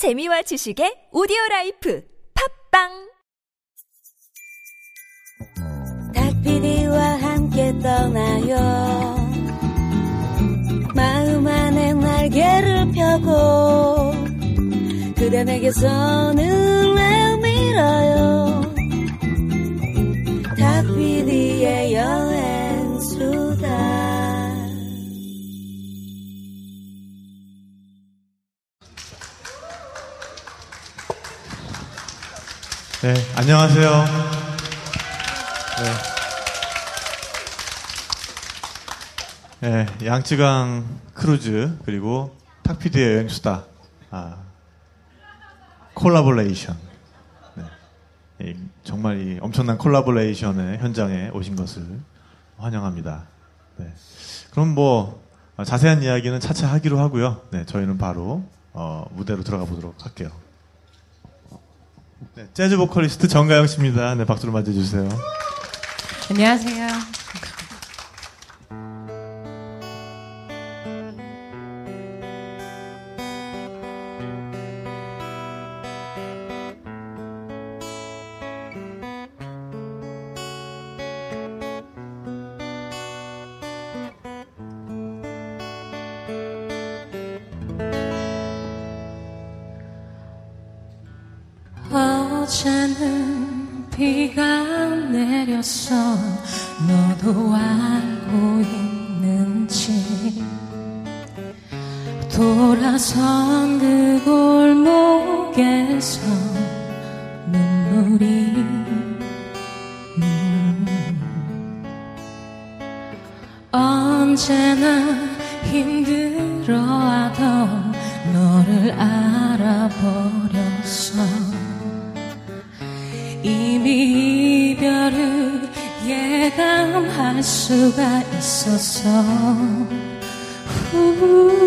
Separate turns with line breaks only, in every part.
재미와 지식의 오디오 라이프 팝빵!
닭피디와 함께 떠나요. 마음 안에 날개를 펴고 그대 내게서 눈을 밀어요. 닭피디의 여
네, 안녕하세요. 네. 네, 양쯔강 크루즈 그리고 탁피디의 여행수다 아, 콜라보레이션. 네. 이, 정말 이 엄청난 collaboration의 현장에 오신 것을 환영합니다. 네. 그럼 뭐 어, 자세한 이야기는 차차 하기로 하고요. 네, 저희는 바로 어, 무대로 들어가 보도록 할게요. 네, 재즈 보컬리스트 정가영 씨입니다. 네, 박수로 맞아주세요.
안녕하세요. 힘들어하던 너를 알아버렸어 이미 이별을 예감할 수가 있었어 후.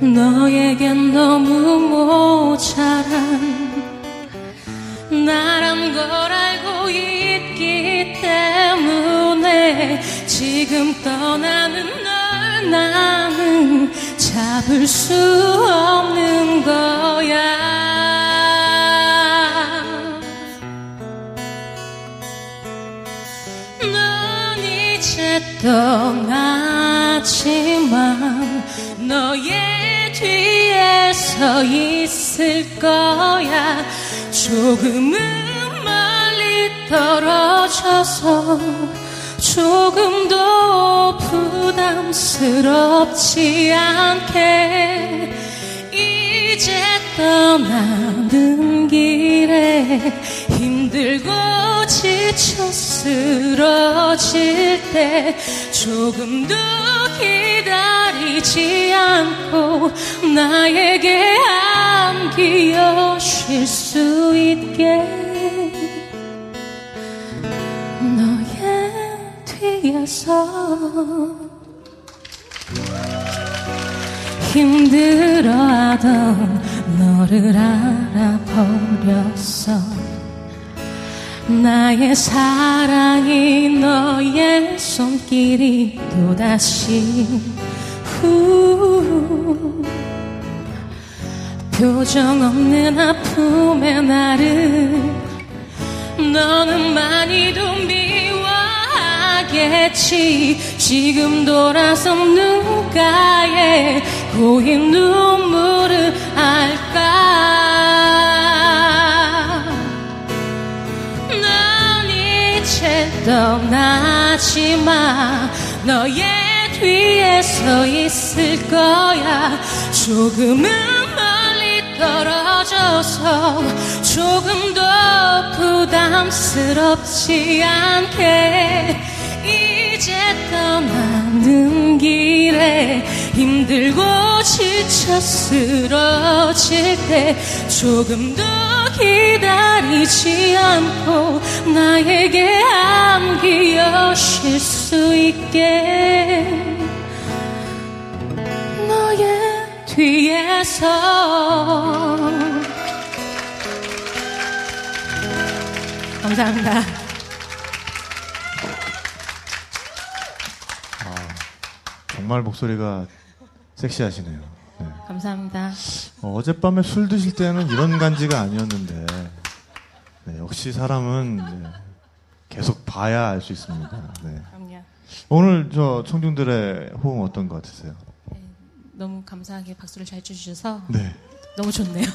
너에겐 너무 모자란 나란 걸 알고 있기 때문에 지금 떠나는 널 나는 잡을 수 없는 거야. 넌 이제 떠나지만 너의 뒤에 서 있을 거야. 조금은 멀리 떨어져서 조금도 부담스럽지 않게 이제 떠나는 길에 힘들고 지쳐 쓰러질 때 조금도 기다리지 않고 나에게 안기어 쉴 수 있게 뒤에서 힘들어하던 너를 알아버렸어. 나의 사랑이 너의 손길이 또다시 후. 표정 없는 아픔의 나를 너는 많이도 미 워하겠지? 지금 돌아서 누가의 고인 눈물을 알까? 넌 이제 떠나지마. 너의 뒤에 서 있을 거야. 조금은 멀리 떨어져서 조금 더 부담스럽지 않게 이제 떠나는 길에 힘들고 지쳐 쓰러질 때 조금 더 기다리지 않고 나에게 안기어 쉴수 있게 너의 뒤에서 감사합니다.
정말 목소리가 섹시하시네요. 네.
감사합니다.
어, 어젯밤에 술 드실 때는 이런 간지가 아니었는데 네, 역시 사람은 네, 계속 봐야 알 수 있습니다. 네. 오늘 저 청중들의 호응 어떤 것 같으세요?
너무 감사하게 박수를 잘 쳐주셔서
네.
너무 좋네요.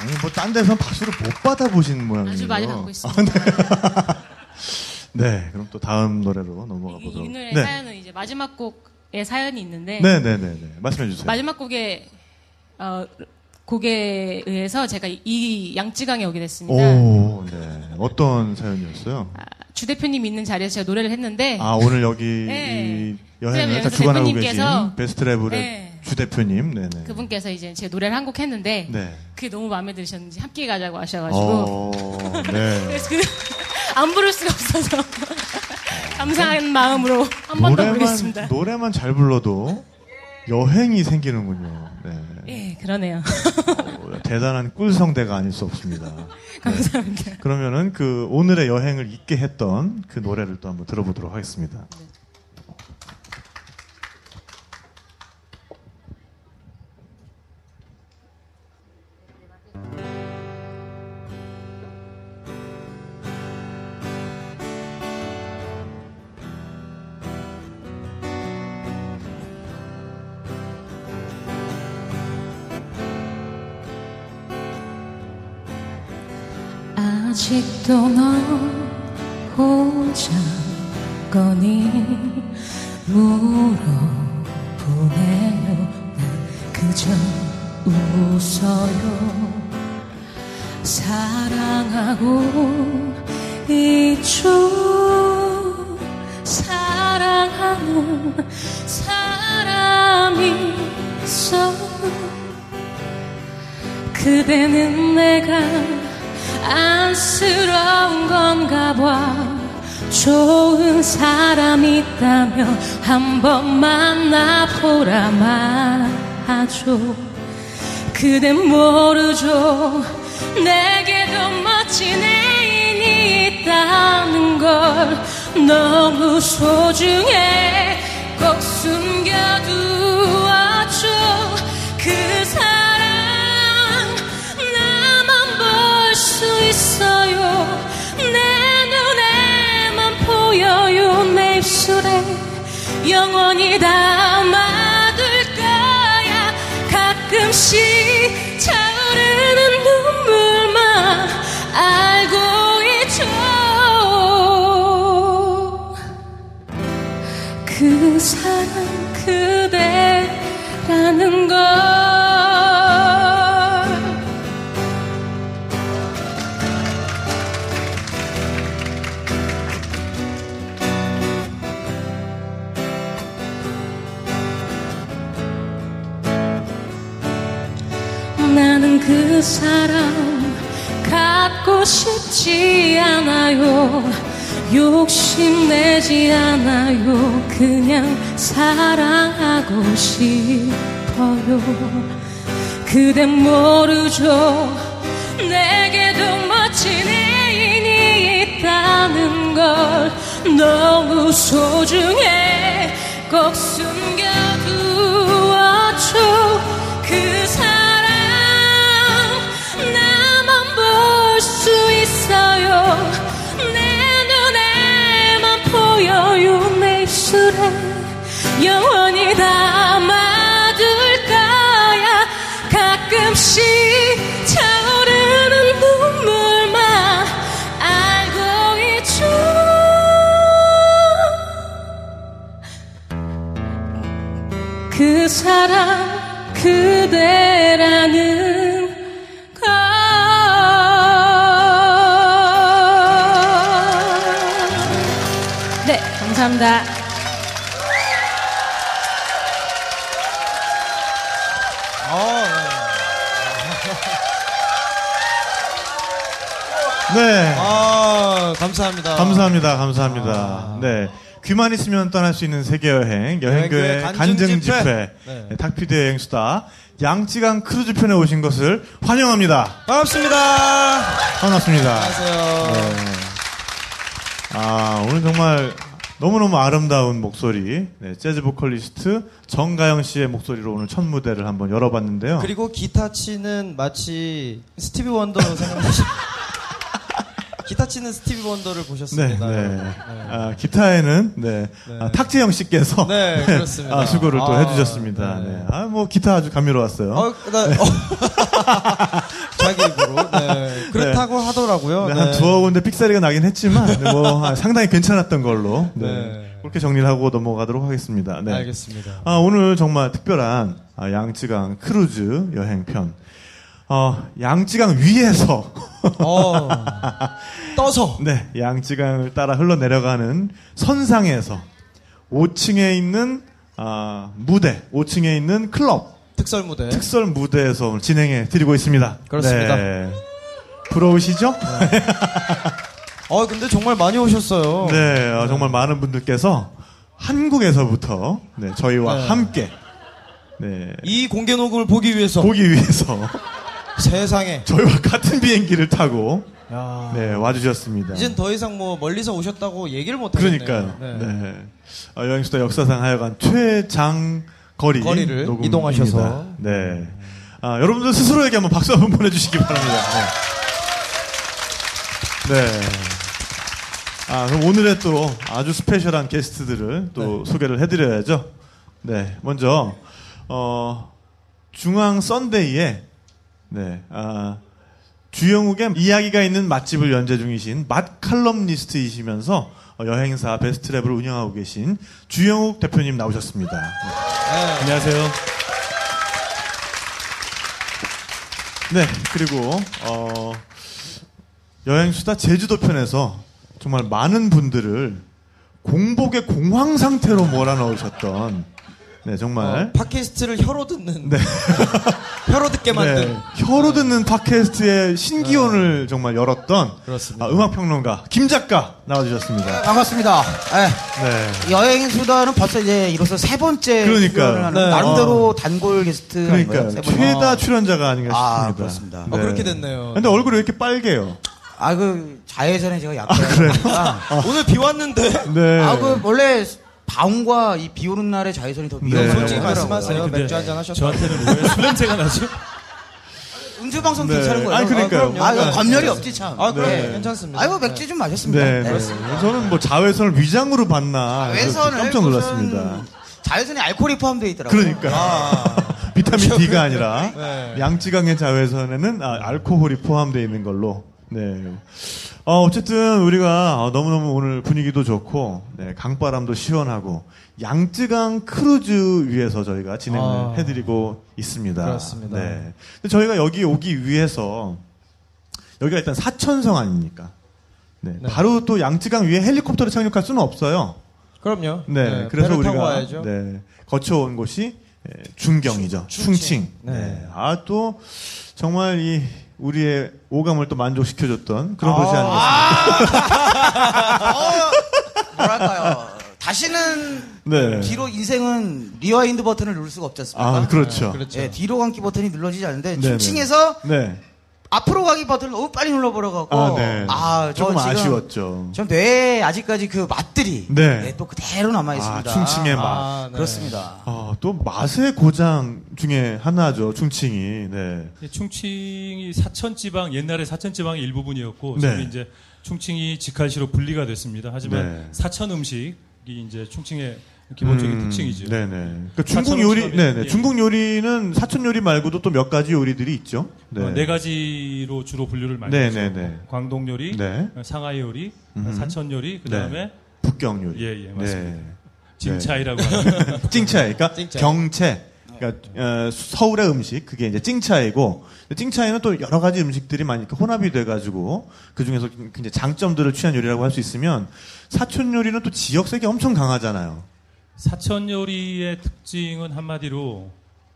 아니 뭐딴 데서 박수를 못 받아보신 모양이에요.
아주 많이 받고 있습니다.
네, 그럼 또 다음 노래로 넘어가
이,
보도록.
이 노래
네.
사연은 이제 마지막 곡의 사연이 있는데
네, 네, 네, 네. 말씀해 주세요.
마지막 곡에 어, 곡에 의해서 제가 이 양쯔강에 오게 됐습니다.
오, 네. 어떤 사연이었어요?
아, 주 대표님 있는 자리에서 제가 노래를 했는데
아, 오늘 여기
네.
이 여행을 다 주관하고 계신
대표님께서
베스트랩블의
네.
주 대표님, 네, 네.
그분께서 이제 제 노래를 한 곡 했는데
네.
그게 너무 마음에 드셨는지 함께 가자고 하셔가지고
어, 네.
그래서 그, 안 부를 수가 없어서 감사한 마음으로 한 번 더 부르겠습니다.
노래만 잘 불러도 여행이 생기는군요. 네.
예, 그러네요.
어, 대단한 꿀성대가 아닐 수 없습니다. 네.
감사합니다.
그러면은 그 오늘의 여행을 잊게 했던 그 노래를 또 한번 들어보도록 하겠습니다.
아직도 너 혼자 거니 물어보네요. 난 그저 웃어요. 사랑하고 있죠. 사랑하는 사람이 있어. 그대는 내가 안쓰러운 건가 봐. 좋은 사람이 있다면 한번 만나보라만 하죠. 그댄 모르죠. 내게도 멋진 애인이 있다는 걸 너무 소중해. 꼭 숨겨두었죠 그 사랑 있어요. 내 눈에만 보여요. 내 입술에 영원히 담아둘 거야. 가끔씩 차오르는 눈물만 알고 있죠. 그 사랑 그대라는 걸 사람 갖고 싶지 않아요. 욕심내지 않아요. 그냥 사랑하고 싶어요. 그댄 모르죠. 내게도 멋진 애인이 있다는 걸 너무 소중해. 꼭숨 있어요. 내 눈에만 보여요. 내 입술에 영원히 담아둘 거야. 가끔씩 차오르는 눈물만 알고 있죠. 그 사람 그대라는 네.
아, 감사합니다.
감사합니다. 감사합니다. 네. 귀만 있으면 떠날 수 있는 세계 여행 여행교회
여행교회
간증 집회.
네.
네, 탁피디 여행 수다 양쯔강 크루즈 편에 오신 것을 환영합니다.
반갑습니다.
반갑습니다.
안녕하세요.
네. 아 오늘 정말 너무너무 아름다운 목소리, 네, 재즈 보컬리스트 정가영 씨의 목소리로 오늘 첫 무대를 한번 열어봤는데요.
그리고 기타 치는 마치 스티비 원더 생각나시. 기타 치는 스티비 원더를
네,
보셨습니다.
네. 아, 기타에는 네,
네.
아, 탁재형 씨께서
네, 그렇습니다.
아, 수고를 또
아,
해주셨습니다.
네.
네. 아, 뭐 기타 아주 감미로웠어요.
어, 나, 어. 자기 입으로. 네. 그렇다고 하더라고요.
네, 한 두어 군데 삑사리가 나긴 했지만 네, 뭐 아, 상당히 괜찮았던 걸로 네.
네.
그렇게 정리를 하고 넘어가도록 하겠습니다. 네.
알겠습니다.
아, 오늘 정말 특별한 아, 양쯔강 크루즈 여행편. 어, 양쯔강 위에서
어, 떠서.
네, 양쯔강을 따라 흘러 내려가는 선상에서 5층에 있는 아, 무대, 5층에 있는 클럽
특설 무대.
특설 무대에서 진행해 드리고 있습니다.
그렇습니다.
네. 부러우시죠?
어, 근데 정말 많이 오셨어요.
네, 어, 정말 많은 분들께서 한국에서부터 네, 저희와
네.
함께 네,
이 공개 녹음을 보기 위해서
보기 위해서
세상에.
저희와 같은 비행기를 타고
야.
네, 와주셨습니다.
이젠 더 이상 뭐 멀리서 오셨다고 얘기를 못 하겠네요.
그러니까요.
네.
네. 어, 여행수다 역사상 하여간 최장 거리
거리를
녹음입니다.
이동하셔서.
네. 아, 여러분들 스스로에게 한번 박수 한번 보내주시기 바랍니다. 네. 네. 아, 그럼 오늘의 또 아주 스페셜한 게스트들을 또 소개를 해드려야죠. 네. 먼저, 어, 중앙 썬데이에, 네, 아, 주영욱의 이야기가 있는 맛집을 연재 중이신 맛 칼럼니스트이시면서 어, 여행사 베스트랩을 운영하고 계신 주영욱 대표님 나오셨습니다.
네.
안녕하세요.
네, 그리고 어, 여행수다 제주도 편에서 정말 많은 분들을 공복의 공황 상태로 몰아넣으셨던 네, 정말
어, 팟캐스트를 혀로 듣는. 혀로 듣게 만든.
네, 혀로 듣는 팟캐스트의 신기원을 정말 열었던
그렇습니다.
아, 음악평론가 김 작가 나와주셨습니다.
반갑습니다. 예.
네.
여행 수다는 벌써 이제 이로써 세 번째
네.
나름대로 단골 게스트
그러니까. 최다 출연자가 아닌가
아,
싶습니다.
그렇습니다.
어, 그렇게 됐네요.
근데 얼굴이 왜 이렇게 빨개요?
아, 그 자외선에 제가 약해요.
오늘 비 왔는데.
네.
아, 그 원래 방과 이 비 오는 날에 자외선이 더
네.
위험하다고
솔직히. 말씀하세요.
아니,
맥주 한잔 하셨다.
저한테는 왜 술 냄새가 나죠?
음주 방송
네.
괜찮은 거예요?
아니, 그러니까요.
아. 아,
네.
검열이 없지 참.
아, 그럼
네.
괜찮습니다.
아이고 맥주 좀 마셨습니다.
네,
네.
그렇습니다. 저는 뭐 자외선을 위장으로 봤나
자외선을
깜짝 놀랐습니다.
자외선에 알코올이 포함되어 있더라고요.
그러니까
아,
비타민 D가 아니라
네.
양지강의 자외선에는 아, 알코올이 포함되어 있는 걸로. 네. 어, 어쨌든 우리가 어, 너무너무 오늘 분위기도 좋고 네, 강바람도 시원하고 양쯔강 크루즈 위에서 저희가 진행을
아.
해드리고 있습니다.
그렇습니다.
네. 근데 저희가 여기 오기 위해서 여기가 일단 사천성 아닙니까? 네.
네.
바로 또 양쯔강 위에 헬리콥터를 착륙할 수는 없어요.
그럼요.
네, 그래서
배를 타고
우리가. 네, 거쳐온 곳이 예, 중경이죠.
충-
충칭.
충칭.
네.
네.
아, 또 정말 이 우리의 오감을 또 만족시켜줬던 그런
아.
곳이 아니겠습니까?
어, 뭐랄까요. 다시는
네.
뒤로 인생은 rewind 버튼을 누를 수가 없지 않습니까?
아, 그렇죠.
그렇죠.
예, 뒤로 감기 버튼이 눌러지지 않는데
네네.
충칭에서
네.
앞으로 가기 버튼을 너무 빨리 눌러버려갖고
아, 네.
아, 저
조금
지금
아쉬웠죠.
전 뇌에 아직까지 그 맛들이
네.
예, 또 그대로 남아
아,
있습니다.
충칭의 맛.
아, 네.
그렇습니다.
아, 또 맛의 고장 중에 하나죠. 충칭이. 네.
충칭이 사천지방 옛날에 사천지방의 일부분이었고
네.
지금 이제 충칭이 직할시로 분리가 됐습니다. 하지만
네.
사천 음식이 이제 충칭의 기본적인
음,
특징이죠.
네네. 그러니까 중국 요리, 네네.
예.
중국 요리는 사천 요리 말고도 또 몇 가지 요리들이 있죠. 네.
어, 네 가지로 주로 분류를 많이
네,
하죠.
네, 네.
광동 요리,
네.
어, 상하이 요리, 어,
음흠.
사천 요리, 그 다음에
북경 요리.
예, 예, 맞습니다.
네.
징차이라고 하는
찡차이, 그러니까
찡차이.
경채. 그러니까 어, 서울의 음식 그게 이제 찡차이고 찡차이는 또 여러 가지 음식들이 많이 혼합이 돼가지고 그 중에서 굉장히 장점들을 취한 요리라고 할 수 있으면 사촌 요리는 또 지역색이 엄청 강하잖아요.
사천 요리의 특징은 한마디로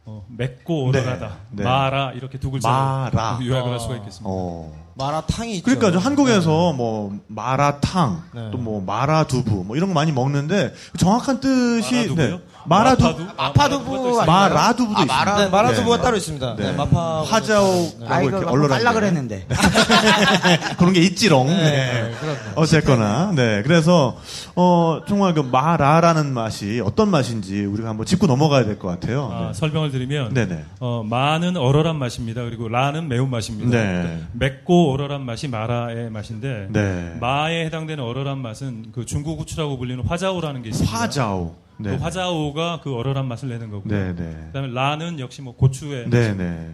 어, 맵고
네,
얼얼하다,
네.
마라 이렇게 두 글자로
마라.
요약을 할
아.
수가 있겠습니다.
어,
마라탕이 있죠.
그러니까 저 한국에서 뭐 마라탕
네.
또뭐 마라두부 뭐 이런 거 많이 먹는데 정확한 뜻이
마라두부요?
네. 마라두
마파두?
마파두부 아닌가요?
마라두부도
아,
있습니다.
마라-
네, 마라두부가
네.
따로 있습니다. 네,
네.
마파
화자오라고
아, 이거
이렇게
갖고
얼얼하게
빨라 그랬는데.
그런 게 있지롱.
네,
네. 어쨌거나, 네. 그래서, 어, 정말 그 마라라는 맛이 어떤 맛인지 우리가 한번 짚고 넘어가야 될 것 같아요.
아,
네.
설명을 드리면
네네.
어, 마는 얼얼한 맛입니다. 그리고 라는 매운 맛입니다.
네.
맵고 얼얼한 맛이 마라의 맛인데
네.
마에 해당되는 얼얼한 맛은 그 중국 후추라고 불리는 화자오라는 게 있습니다.
화자오. 네.
그 화자오가 그 얼얼한 맛을 내는 거고요.
네 네.
그다음에 라는 역시 뭐 고추의
네 네.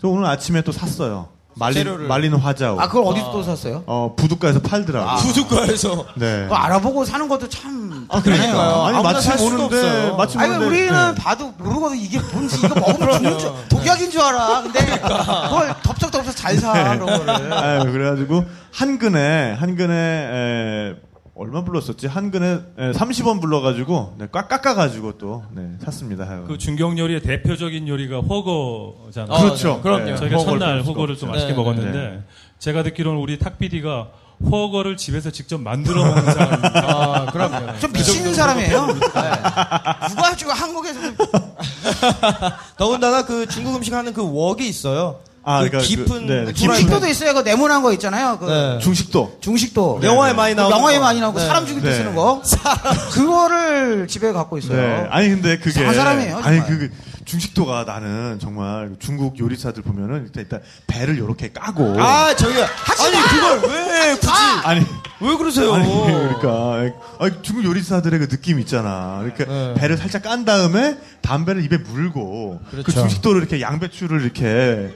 저 오늘 아침에 또 샀어요. 말린,
재료를.
말리는 화자오.
아, 그걸 어디서 또 샀어요?
어, 부둣가에서 팔더라고 요.
부두과에서
네.
그거 알아보고 사는 것도 참.
아, 그러니까요. 아니,
아무나
마침
살 수도
오는데,
없어요.
마침
아니,
오는데.
우리는
네.
봐도 모르거든. 이게 뭔지, 이거 먹으면 죽는 줄, 독약인 줄 알아. 근데 그걸 덥석덥석 잘 사, 그런 거를.
아유, 그래가지고, 한 근에, 한 근에, 에, 얼마 불렀었지? 한 근에 에, 30원 불러가지고, 네, 꽉 깎아가지고 또, 네, 샀습니다.
그 중경 요리의 대표적인 요리가 허거잖아요.
아,
그렇죠.
네, 그럼요.
네.
저희가 첫날 허거를. 좀 맛있게
네,
먹었는데
네.
제가 듣기로는 우리 탁 PD가 허거를 집에서 직접 만들어 먹는 사람입니다.
아, 그럼요.
좀 미친 사람이에요. 누가 지금 한국에서.
더군다나 그 중국 음식 하는 그 웍이 있어요.
아,
그
그러니까
깊은
그, 네,
후라이팬.
중식도도 있어요. 그 네모난 거 있잖아요. 그
네.
중식도.
중식도.
영화에 많이
그
나오는
영화에
거.
많이 나오고
네.
사람 죽일 때
네.
쓰는 거. 그거를 집에 갖고 있어요.
네. 아니, 근데 그게.
사람이에요,
아니. 그, 중식도가 나는 정말 중국 요리사들 보면은 일단, 일단 배를 이렇게 까고.
아, 저기 아니 그걸 왜 굳이
아니,
왜 그러세요?
아니, 그러니까. 아니, 중국 요리사들의 그 느낌 있잖아. 이렇게
네.
배를 살짝 깐 다음에 담배를 입에 물고 그
그렇죠.
중식도를 이렇게 양배추를 이렇게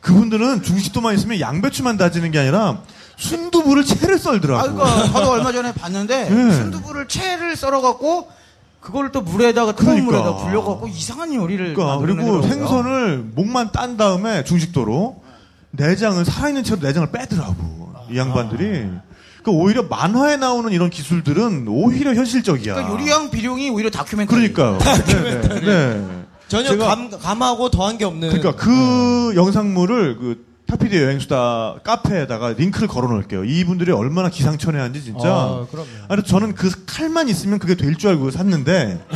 그분들은 중식도만 있으면 양배추만 다지는 게 아니라 순두부를 채를 썰더라고.
아, 그러니까 저도 얼마 전에 봤는데
네.
순두부를 채를 썰어갖고 그걸 또 물에다가 뜨거운
그러니까.
물에다 불려갖고 이상한 요리를
그러니까 그리고. 생선을 목만 딴 다음에 중식도로 내장을 살아있는 채로 내장을 빼더라고 이 양반들이. 그러니까 오히려 만화에 나오는 이런 기술들은 오히려 현실적이야.
그러니까 요리왕 비룡이 오히려 다큐멘터리.
그러니까요. 네, 네, 네.
전혀 감 감하고 더한 게 없는.
그러니까 그 영상물을 그 탁피디 여행수다 카페에다가 링크를 걸어 놓을게요. 이분들이 얼마나 기상천외한지 진짜.
아, 그럼요.
아니 저는 그 칼만 있으면 그게 될 줄 알고 샀는데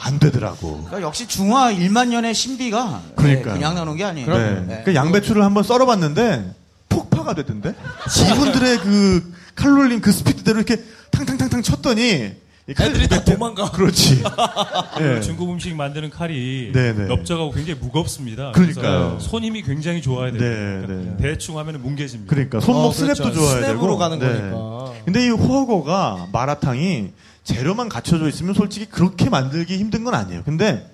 안 되더라고.
그러니까 역시 중화 1만 년의 신비가
그러니까요.
네, 그냥 나오는 게 아니에요.
네.
네.
그 양배추를 한번 썰어봤는데 폭파가 되던데. 이분들의 그 칼로리 그 스피드대로 이렇게 탕탕탕탕 쳤더니
애들이 다 도망가.
그렇지. 예.
중국 음식 만드는 칼이
네네.
넓적하고 굉장히 무겁습니다.
그러니까요.
그래서 손 힘이 굉장히 좋아야 돼요.
네,
그러니까
네.
대충 하면 뭉개집니다.
그러니까 손목
어, 그렇죠.
스냅도 좋아야
스냅으로
되고.
가는
네.
거니까.
근데 이 호거가 마라탕이 재료만 갖춰져 있으면 솔직히 그렇게 만들기 힘든 건 아니에요. 근데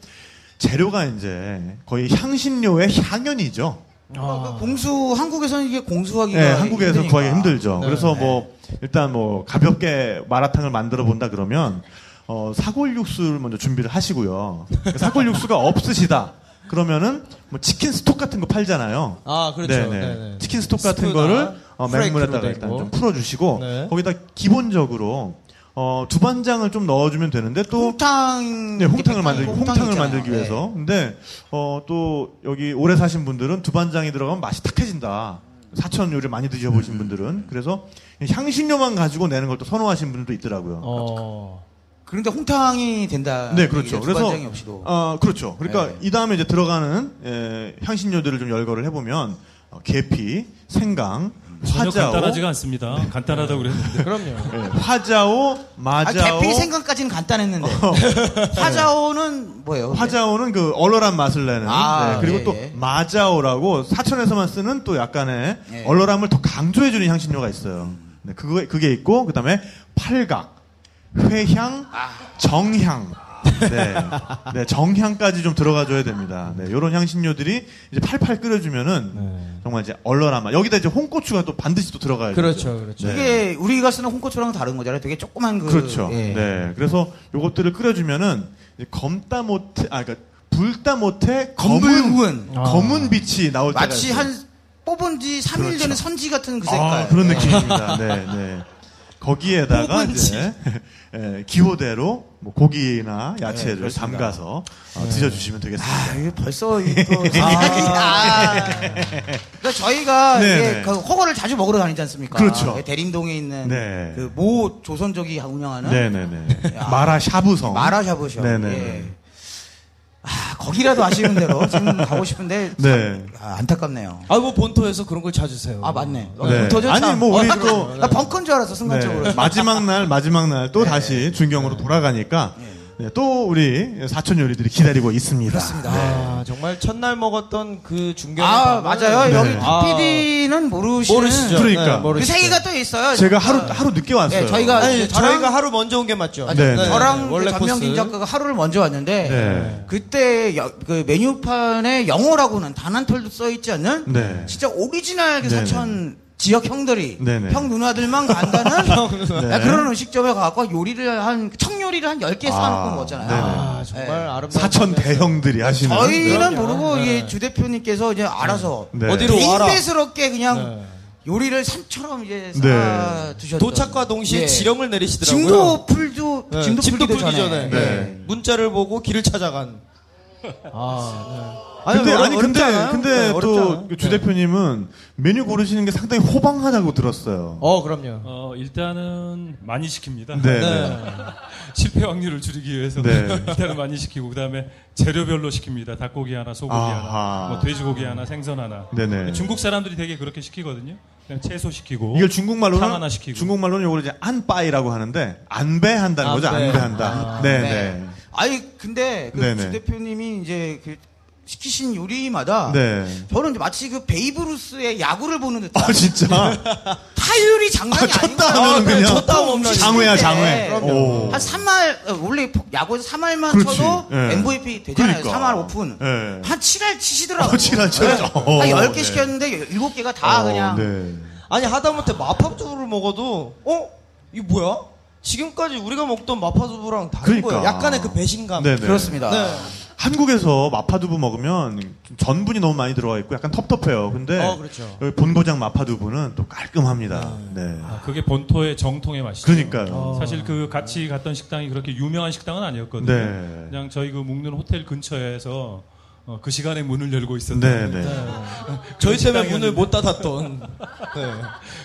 재료가 이제 거의 향신료의 향연이죠.
그러니까 공수 한국에서는 이게 공수하기가
네, 한국에서
힘드니까.
구하기 힘들죠.
네.
그래서 뭐 일단 뭐 가볍게 마라탕을 만들어 본다 그러면 어, 사골 육수를 먼저 준비를 하시고요. 사골 육수가 없으시다. 그러면은 뭐 치킨 스톡 같은 거 팔잖아요.
아, 그렇죠.
네네.
네네.
치킨 스톡 같은 거를 어, 맹물에다가
된
일단
거.
좀 풀어주시고
네.
거기다 기본적으로 어, 두반장을 좀 넣어주면 되는데 또
홍탕
네, 홍탕을 만들기,
홍탕
홍탕을
있잖아요.
만들기
네.
위해서. 근데, 어, 또, 여기 오래 사신 분들은 두반장이 들어가면 맛이 탁해진다. 사천 요리 많이 드셔보신 분들은. 그래서 향신료만 가지고 내는 걸 또 선호하시는 분들도 있더라고요.
어.
그런데 홍탕이 된다.
네, 그렇죠. 그래서,
두반장이 없이도.
어, 그렇죠. 그러니까
네.
이 다음에 이제 들어가는, 에, 향신료들을 좀 열거를 해보면, 어, 계피, 생강,
전혀
화자오,
간단하지가 않습니다. 간단하다고 그랬는데.
그럼요.
예, 화자오,
아,
마자오.
계피 생각까지는 간단했는데. 화자오는 뭐예요?
화자오는 그 얼얼한 맛을 내는.
아,
네, 그리고
예,
또
예.
마자오라고 사천에서만 쓰는 또 약간의
예.
얼얼함을 더 강조해주는 향신료가 있어요. 네, 그거 그게 있고 그다음에 팔각, 회향,
아.
정향. 네, 네, 정향까지 좀 들어가줘야 됩니다. 네, 요런 향신료들이 이제 팔팔 끓여주면은
네.
정말 이제 얼얼한 맛. 여기다 이제 홍고추가 또 반드시 또 들어가야
그렇죠, 그렇죠.
네.
이게 우리가 쓰는 홍고추랑 다른 거잖아요. 되게 조그만 그.
그렇죠.
예.
네. 그래서 요것들을 끓여주면은 이제 검다 못해, 아, 그러니까 불다 못해 검은,
검붉은.
검은 빛이 나올 때가
마치. 한 뽑은 지 3일
그렇죠.
전에 선지 같은 그 색깔.
아, 그런 느낌입니다. 네, 네. 거기에다가. 이제 예, 기호대로 뭐 고기나 야채를
그렇습니다.
담가서 어, 드셔주시면 되겠습니다.
아, 이게 벌써 이거 생각이 아. 그러니까 저희가
네,
이게
네.
그 허거를 자주 먹으러 다니지 않습니까?
그렇죠.
예, 대림동에 있는
네.
그모 조선족이 운영하는
네네네.
야.
마라 샤브성.
마라샤브죠.
네네.
예. 아, 거기라도 아쉬운 대로 지금 가고 싶은데
네.
아, 안타깝네요.
아, 뭐 본토에서 그런 걸 찾으세요.
아 맞네.
네.
더죠
아니, 뭐 우리 또-
나 벙커인 줄 알았어 순간적으로.
네, 마지막 날 마지막 날 또 다시 중경으로 돌아가니까 네, 또 우리 사천 요리들이 기다리고 있습니다.
그렇습니다.
아, 정말 첫날 먹었던 그 중경.
아 맞아요.
네.
여기
아.
PD는 모르시는
모르시죠?
그러니까.
네, 모르시죠.
그 세계가 또 있어요.
제가. 하루 하루 늦게 왔어요.
네, 저희가
아니,
저랑
저희가 하루 먼저 온 게 맞죠?
아,
네, 네.
저랑
원래
그 전명진. 작가가 하루를 먼저 왔는데
네.
그때 여- 그 메뉴판에 영어라고는 단 한 톨도 써 있지 않는
네.
진짜 오리지널 그. 사천 지역 형들이
네네.
형 누나들만 간다는
네.
야, 그런 음식점에 가고 요리를 한 청요리를 한 10개 쌓아놓고
아,
먹었잖아요.
네네.
아, 정말
네.
아름다운.
사천 대형들이 하시는
저희는. 모르고
네.
이주 대표님께서 이제 알아서
네.
어디로 와라.
개인배스럽게 그냥
네.
요리를 산처럼 이제
네.
쌓아 두셨던
도착과 동시에
예.
지령을 내리시더라고요.
진도 풀도
네,
진도 풀기 전에.
네.
문자를 보고 길을 찾아간. 아, 네. 아니,
근데
어려-
아니 근데
않아요?
근데
네, 어렵지 않아요?
또주 대표님은 메뉴 고르시는 게 상당히 호방하다고 들었어요.
어, 그럼요.
어, 일단은 많이 시킵니다.
네.
네.
실패 확률을 줄이기 위해서
네.
일단은 많이 시키고 그다음에 재료별로 시킵니다. 닭고기 하나, 소고기
아하.
하나, 뭐 돼지고기 하나, 생선 하나.
네네.
중국 사람들이 되게 그렇게 시키거든요. 그냥 채소 시키고
이걸
탕
중국말로는
하나 시키고.
중국말로는 요걸 이제 안빠이라고 하는데 안배한다는 거죠.
안배.
안배한다.
아,
네,
네.
네.
아니 근데 그. 주 대표님이 이제 그 시키신 요리마다
네.
저는 이제 마치 그 베이브루스의 야구를 보는 듯한
아 진짜.
타율이 장난이
아,
아닌
쳤다 그냥
홈런
장외야, 장외. 오.
한 3할 어, 원래 포- 야구에서 3할만
그렇지.
쳐도
예.
MVP 되잖아요.
그러니까.
3할 5푼.
예.
한 7할 치시더라고요.
어, 7할 치셨죠. 어,
한 10개
네.
시켰는데 7개가 다
어,
그냥
네.
아니, 하다못해 마파두부를 먹어도, 어? 이거 뭐야? 지금까지 우리가 먹던 마파두부랑 다른
그러니까.
거예요. 약간의 그 배신감.
네네.
그렇습니다.
네.
한국에서 마파두부 먹으면 좀 전분이 너무 많이 들어가 있고 약간 텁텁해요. 근데
어, 그렇죠.
여기 본고장 마파두부는 또 깔끔합니다. 네.
아, 그게 본토의 정통의 맛이죠.
그러니까요.
사실 그 같이 갔던 식당이 그렇게 유명한 식당은 아니었거든요.
네.
그냥 저희 그 묵는 호텔 근처에서 어, 그 시간에 문을 열고 있었던
네, 네.
저희 때문에 문을 못 닫았던. 네.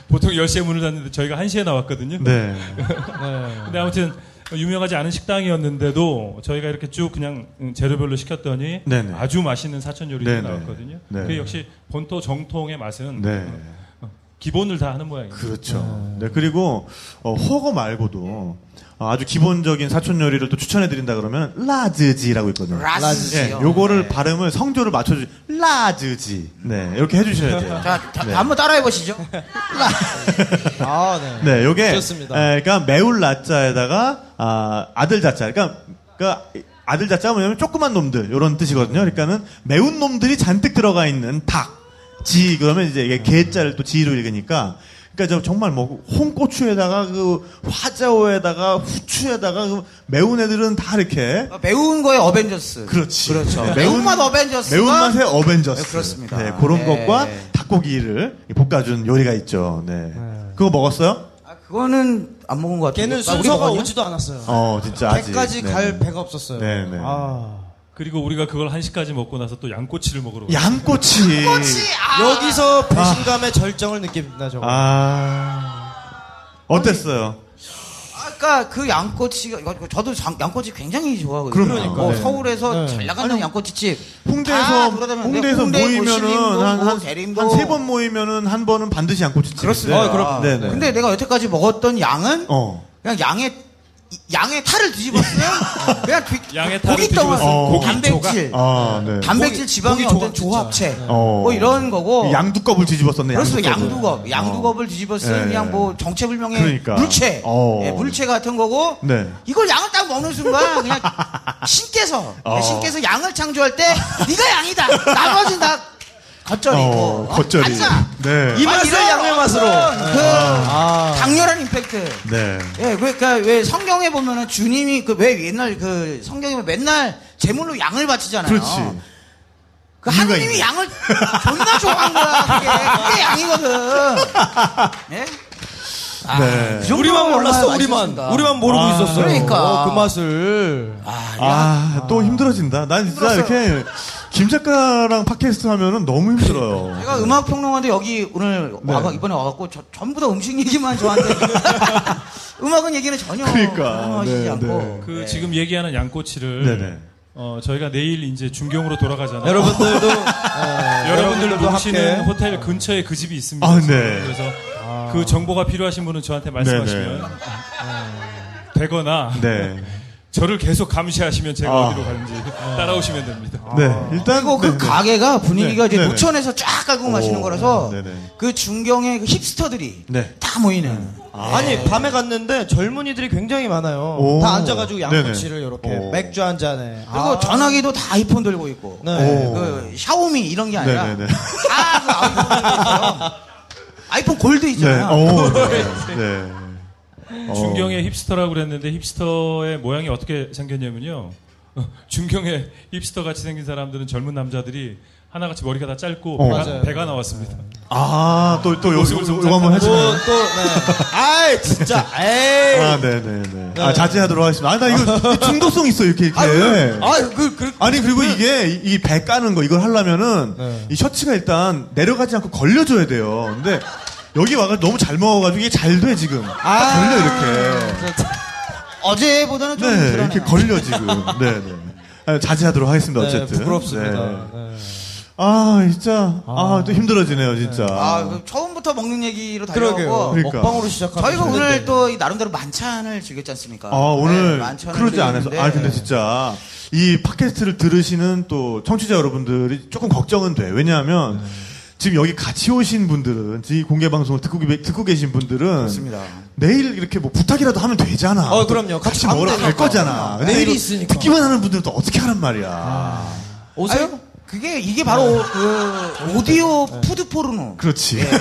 보통 10시에 문을 닫는데 저희가 1시에 나왔거든요.
네.
네.
근데 아무튼 유명하지 않은 식당이었는데도 저희가 이렇게 쭉 그냥 음, 재료별로 시켰더니
네네.
아주 맛있는 사천 요리들이
네네.
나왔거든요.
네.
그 역시 본토 정통의 맛은
네.
어, 기본을 다 하는 모양이에요.
그렇죠. 네. 그리고 어, 허거 말고도 어, 아주 기본적인 사촌 요리를 또 추천해 드린다 그러면 라즈지라고 있거든요. 예,
라스지요.
요거를
네.
발음을 성조를 맞춰 주 라즈지. 네. 이렇게 해 주셔야 돼요.
자, 다-
네.
한번 따라해 보시죠.
아, 네.
네, 요게
좋습니다.
에, 그러니까 매울 라자에다가 아, 아들 자자. 그러니까, 그러니까 아들 자자가 뭐냐면 조그만 놈들 이런 뜻이거든요. 그러니까는 매운 놈들이 잔뜩 들어가 있는 닭. 지 그러면 이제 이게 개자를 또 지로 읽으니까 그러니까 저 정말 뭐 홍고추에다가 그 화자오에다가 후추에다가 그 매운 애들은 다 이렇게
어, 매운 거의 어벤져스.
그렇지.
그렇죠.
네,
매운 맛 어벤져스가
매운맛의 어벤져스.
네, 그렇습니다.
네, 그런
네.
것과 닭고기를 볶아준 요리가 있죠. 네. 그거 먹었어요?
아, 그거는 안 먹은 것 같아요.
걔는 순서가? 오지도 않았어요.
어, 진짜 아직.
배까지
네.
갈 배가 없었어요.
네, 네.
아.
그리고 우리가 그걸 1시까지 먹고 나서 또 양꼬치를 먹으러 갔어요.
양꼬치.
여기서 배신감의 절정을 느낍니다, 저거.
아. 어땠어요?
아까 그 양꼬치가 이거 저도 장- 양꼬치 굉장히 좋아하거든요.
그러니까.
뭐
네.
서울에서
네.
잘 나가는 양꼬치집
홍대에서 홍대에서
홍대,
모이면은 뭐한
대림도.
한세 번 모이면은 한 번은 반드시 양꼬치 집.
그렇습니다.
어, 그럼.
네네.
근데 내가 여태까지 먹었던 양은
어.
그냥 양의 양의 탈을 뒤집었어요. 그냥 뒤,
양의 탈을
고기 떡을
뒤집었어요.
고기
단백질,
아, 네.
단백질 지방의
고기
어떤 조합체.
어.
뭐 이런 거고.
양두껍을 뒤집었었네.
그렇습니다.
양두껍을.
양두겁, 양두겁을 뒤집었으면
네.
그냥 뭐 정체불명의
그러니까.
물체,
어.
예, 물체 같은 거고.
네.
이걸 양을 딱 먹는 순간 그냥 신께서
어.
신께서 양을 창조할 때 네가 양이다. 나머지는 다 겉절이고
어, 겉절이.
반사.
네.
이 맛을
이런
양의 맛으로.
어떤 그
아.
강렬한 임팩트.
네.
예, 그러니까 왜 성경에 보면은 주님이 그 왜 옛날 그 성경에 보면 맨날 제물로 양을 바치잖아요.
그렇지.
그 하느님이
있네.
양을 존나 좋아한 거야. 그게 그게 양이거든. 예?
네.
그 정도면
우리만 몰랐어, 우리만. 우리만 모르고
아,
있었어요.
그러니까.
어, 그 맛을.
아, 야.
아, 또 힘들어진다. 난 진짜 이렇게 김 작가랑 팟캐스트 하면은 너무 힘들어요.
제가 음악 평론가인데 여기 오늘
네.
와가 이번에 와갖고 저- 전부 다 음식 얘기만 저한테 음악은 얘기는 전혀
그러니까.
하시지
네,
않고
네.
그
네.
지금 얘기하는 양꼬치를
네네.
어, 저희가 내일 이제 중경으로 돌아가잖아요.
여러분들도, 예,
여러분들
여러분들도 함께.
호텔 근처에 그 집이 있습니다.
아, 네.
그래서 그 정보가 필요하신 분은 저한테 말씀하시면
네네.
되거나
네.
저를 계속 감시하시면 제가
아.
어디로 가는지 따라오시면 됩니다.
네. 일단.
그리고 그
네, 네.
가게가 분위기가
네,
이제
네, 네.
노천에서 쫙 깔고 마시는
오,
거라서
네네.
그 중경의 그 힙스터들이
네.
다 모이는
아 니, 밤에 갔는데 젊은이들이 굉장히 많아요.
오.
다 앉아가지고 양꼬치를. 이렇게
오.
맥주 한 잔에.
그리고
아.
전화기도 다 아이폰 들고 있고
네.
오.
그 샤오미 이런 게 아니라
네네네.
다 그 아이폰 아이폰 골드
네.
있잖아요.
오, 네. 네. 어.
중경의 힙스터라고 그랬는데 힙스터의 모양이 어떻게 생겼냐면요. 어, 중경의 힙스터 같이 생긴 사람들은 젊은 남자들이 하나같이 머리가 다 짧고
어.
배가. 배가 나왔습니다.
아, 또, 또, 요, 요, 좀요 한번 해주세요.
또, 또, 네. 아이, 진짜, 에이.
아, 네네 네. 아, 자제하도록 하겠습니다. 아, 나 이거 중독성 있어, 이렇게, 이렇게.
아, 그, 그,
아니 그리고 이게 이 배 까는 거 이걸 하려면은
네.
이 셔츠가 일단 내려가지 않고 걸려줘야 돼요. 근데 여기 와가 너무 잘 먹어가지고 이게 잘 돼 지금. 딱 걸려 이렇게.
어제보다는 좀
네. 이렇게 걸려 지금. 네네. 아, 자제하도록 하겠습니다.
네,
어쨌든.
부끄럽습니다.
네.
네.
아 진짜 아 또 힘들어지네요 진짜.
아, 그 처음부터 먹는 얘기로. 달려가고
그러니까.
먹방으로 시작하면
저희가. 오늘 또이 나름대로 만찬을 즐겼지 않습니까?
아, 오늘
네,
크루즈 안에서.
즐겼는데
아, 근데 진짜 이 팟캐스트를 들으시는 또 청취자 여러분들이 조금 걱정은 돼. 왜냐하면
네.
지금 여기 같이 오신 분들은, 이 공개 방송을 듣고, 계- 듣고 계신 분들은
그렇습니다.
내일 이렇게 뭐 부탁이라도 하면 되잖아.
어, 그럼요. 같이
같이 먹으러
가면
갈. 거잖아. 근데
내일이
이거
있으니까.
듣기만 하는 분들은 또 어떻게 하란 말이야.
오세요?
아니, 그게 이게 바로 그 오디오 food 포르노.
그렇지.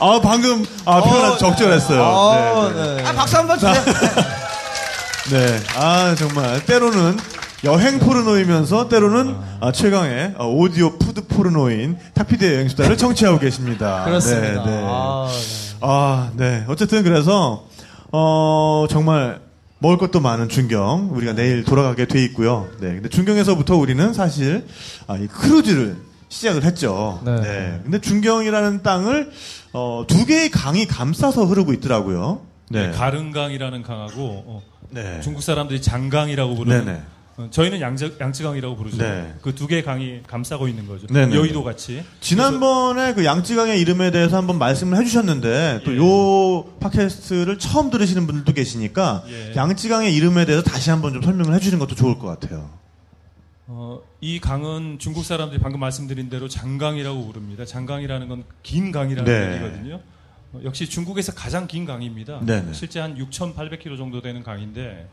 아, 방금, 아, 표현 아주 적절했어요.
아,
네, 네.
네.
아, 박수 한 번 주세요.
네. 아, 정말. 때로는 여행 포르노이면서 때로는 아, 최강의 아, 오디오 food 포르노인 탁피디의 여행수다를 청취하고 계십니다.
그렇습니다.
네, 네.
아, 네.
아, 네. 어쨌든 그래서, 어, 정말 먹을 것도 많은 중경. 우리가 내일 돌아가게 돼 있고요. 네. 근데 중경에서부터 우리는 사실, 아, 이 크루즈를 시작을 했죠.
네.
네. 근데 중경이라는 땅을, 어, 두 개의 강이 감싸서 흐르고 있더라고요. 네.
가릉강이라는 강하고 어,
네.
중국 사람들이 장강이라고 부르는
네네.
어, 저희는 양쯔, 양쯔강이라고 부르죠.
네.
그두 개의 강이 감싸고 있는 거죠.
네네.
여의도 같이.
지난번에 그 양쯔강의 이름에 대해서 한번 말씀을 해주셨는데 또
예.
요 팟캐스트를 처음 들으시는 분들도 계시니까
예.
양쯔강의 이름에 대해서 다시 한번 좀 설명을 해주시는 것도 좋을 것 같아요.
어, 이 강은 중국 사람들이 방금 말씀드린 대로 장강이라고 부릅니다. 장강이라는 건 긴 강이라는
네.
얘기거든요. 어, 역시 중국에서 가장 긴 강입니다.
네네.
실제 한 6,800km 정도 되는 강인데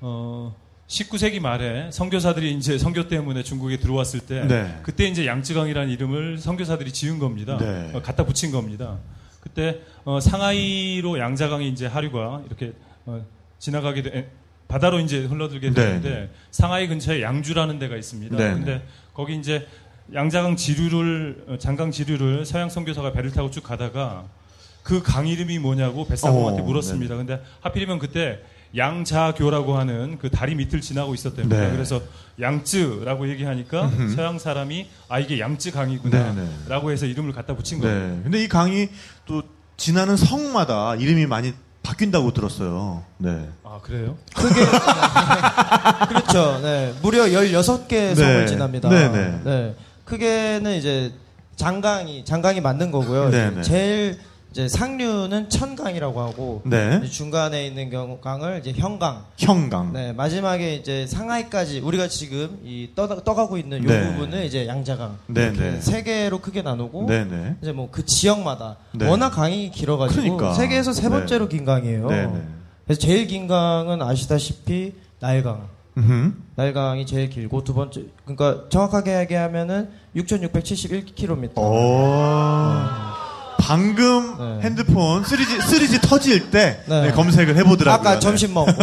어, 19세기 말에 선교사들이 이제 선교 때문에 중국에 들어왔을 때
네.
그때 이제 양쯔강이라는 이름을 선교사들이 지은 겁니다.
네.
어, 갖다 붙인 겁니다. 그때 어, 상하이로 양자강이 이제 하류가 이렇게 어, 지나가게 돼 바다로 이제 흘러들게
네.
되는데 상하이 근처에 양주라는 데가 있습니다.
네.
근데 거기 이제 양자강 지류를 어, 장강 지류를 서양 선교사가 배를 타고 쭉 가다가 그 강 이름이 뭐냐고 뱃사공한테
어,
물었습니다. 근데 하필이면 그때 양자교라고 하는 그 다리 밑을 지나고 있었답니다.
네.
그래서 양쯔라고 얘기하니까 서양 사람이 아 이게
네, 네.
양쯔 강이구나라고 해서 이름을 갖다 붙인 거예요.
네. 근데 이 강이 또 지나는 성마다 이름이 많이 바뀐다고 들었어요. 네.
아 그래요?
크게 그렇죠. 네. 무려 16개
네.
성을 지납니다.
네, 네.
크게는 이제 장강이 장강이 맞는 거고요.
네, 네.
제일 이제 상류는 천강이라고 하고
네.
중간에 있는 경우 강을 이제 형강.
형강.
네, 마지막에 이제 상하이까지 우리가 지금 이 떠, 떠가고 있는 요
네.
부분은 이제 양자강.
네,
이렇게
네.
세 개로 크게 나누고
네, 네.
이제 뭐 그 지역마다
네.
워낙 강이 길어가지고
그러니까.
세계에서 세
네.
번째로 긴 강이에요.
네, 네.
그래서 제일 긴 강은 아시다시피 나일강. 나일강이 제일 길고 두 번째 그러니까 정확하게 얘기하면은 6,671km.
오. 방금
네.
핸드폰 3G, 3G 터질 때
네.
네, 검색을 해보더라고요.
아까 점심 먹고.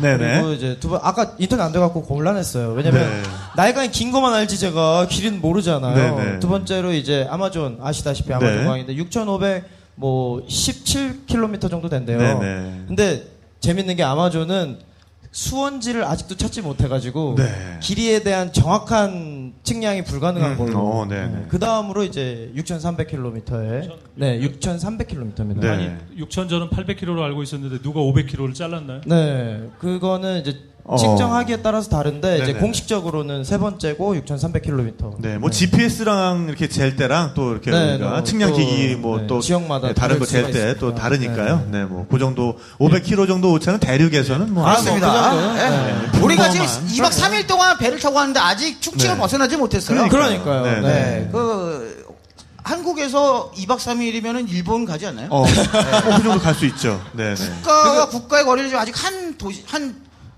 네.
네네.
그리고 이제 두 번, 아까 인터넷 안 돼갖고 곤란했어요. 왜냐면
네.
날간이 긴 거만 알지 제가 길이는 모르잖아요. 두 번째로 이제 아마존 아시다시피 아마존
네.
광인데 6,500 뭐 17km 정도 된대요. 근데 재밌는 게 아마존은 수원지를 아직도 찾지 못해가지고
네.
길이에 대한 정확한 측량이 불가능한
음,
걸로.
어, 네네.
그 다음으로 이제 6,300km에 네 6,300km입니다.
네.
아니 6천 전은 800km로 알고 있었는데 누가 500km를 잘랐나요?
네, 그거는 이제
어.
측정하기에 따라서 다른데 이제
네네.
공식적으로는 세 번째고 6,300km.
네, 뭐 GPS랑 이렇게 잴 때랑 또 이렇게
네,
우리가
뭐
측량
또,
기기 뭐
네,
또
지역마다
다른 거 잴 때 또. 다르니까요. 네, 뭐 그 정도 500km 정도 오차는 대륙에서는 뭐
그렇습니다.
아, 뭐그 정도?
예.
네.
우리가 지금
평범한.
2박 3일 동안 배를 타고 왔는데 아직 충칭을
네.
벗어나지 못했어요.
그러니까요.
네,
네.
네. 그 한국에서 2박 3일이면 일본 가지 않나요?
어, 어, 그 정도 갈 수 있죠. 네, 네.
국가와 국가의 거리를 지금 아직 한 도시 한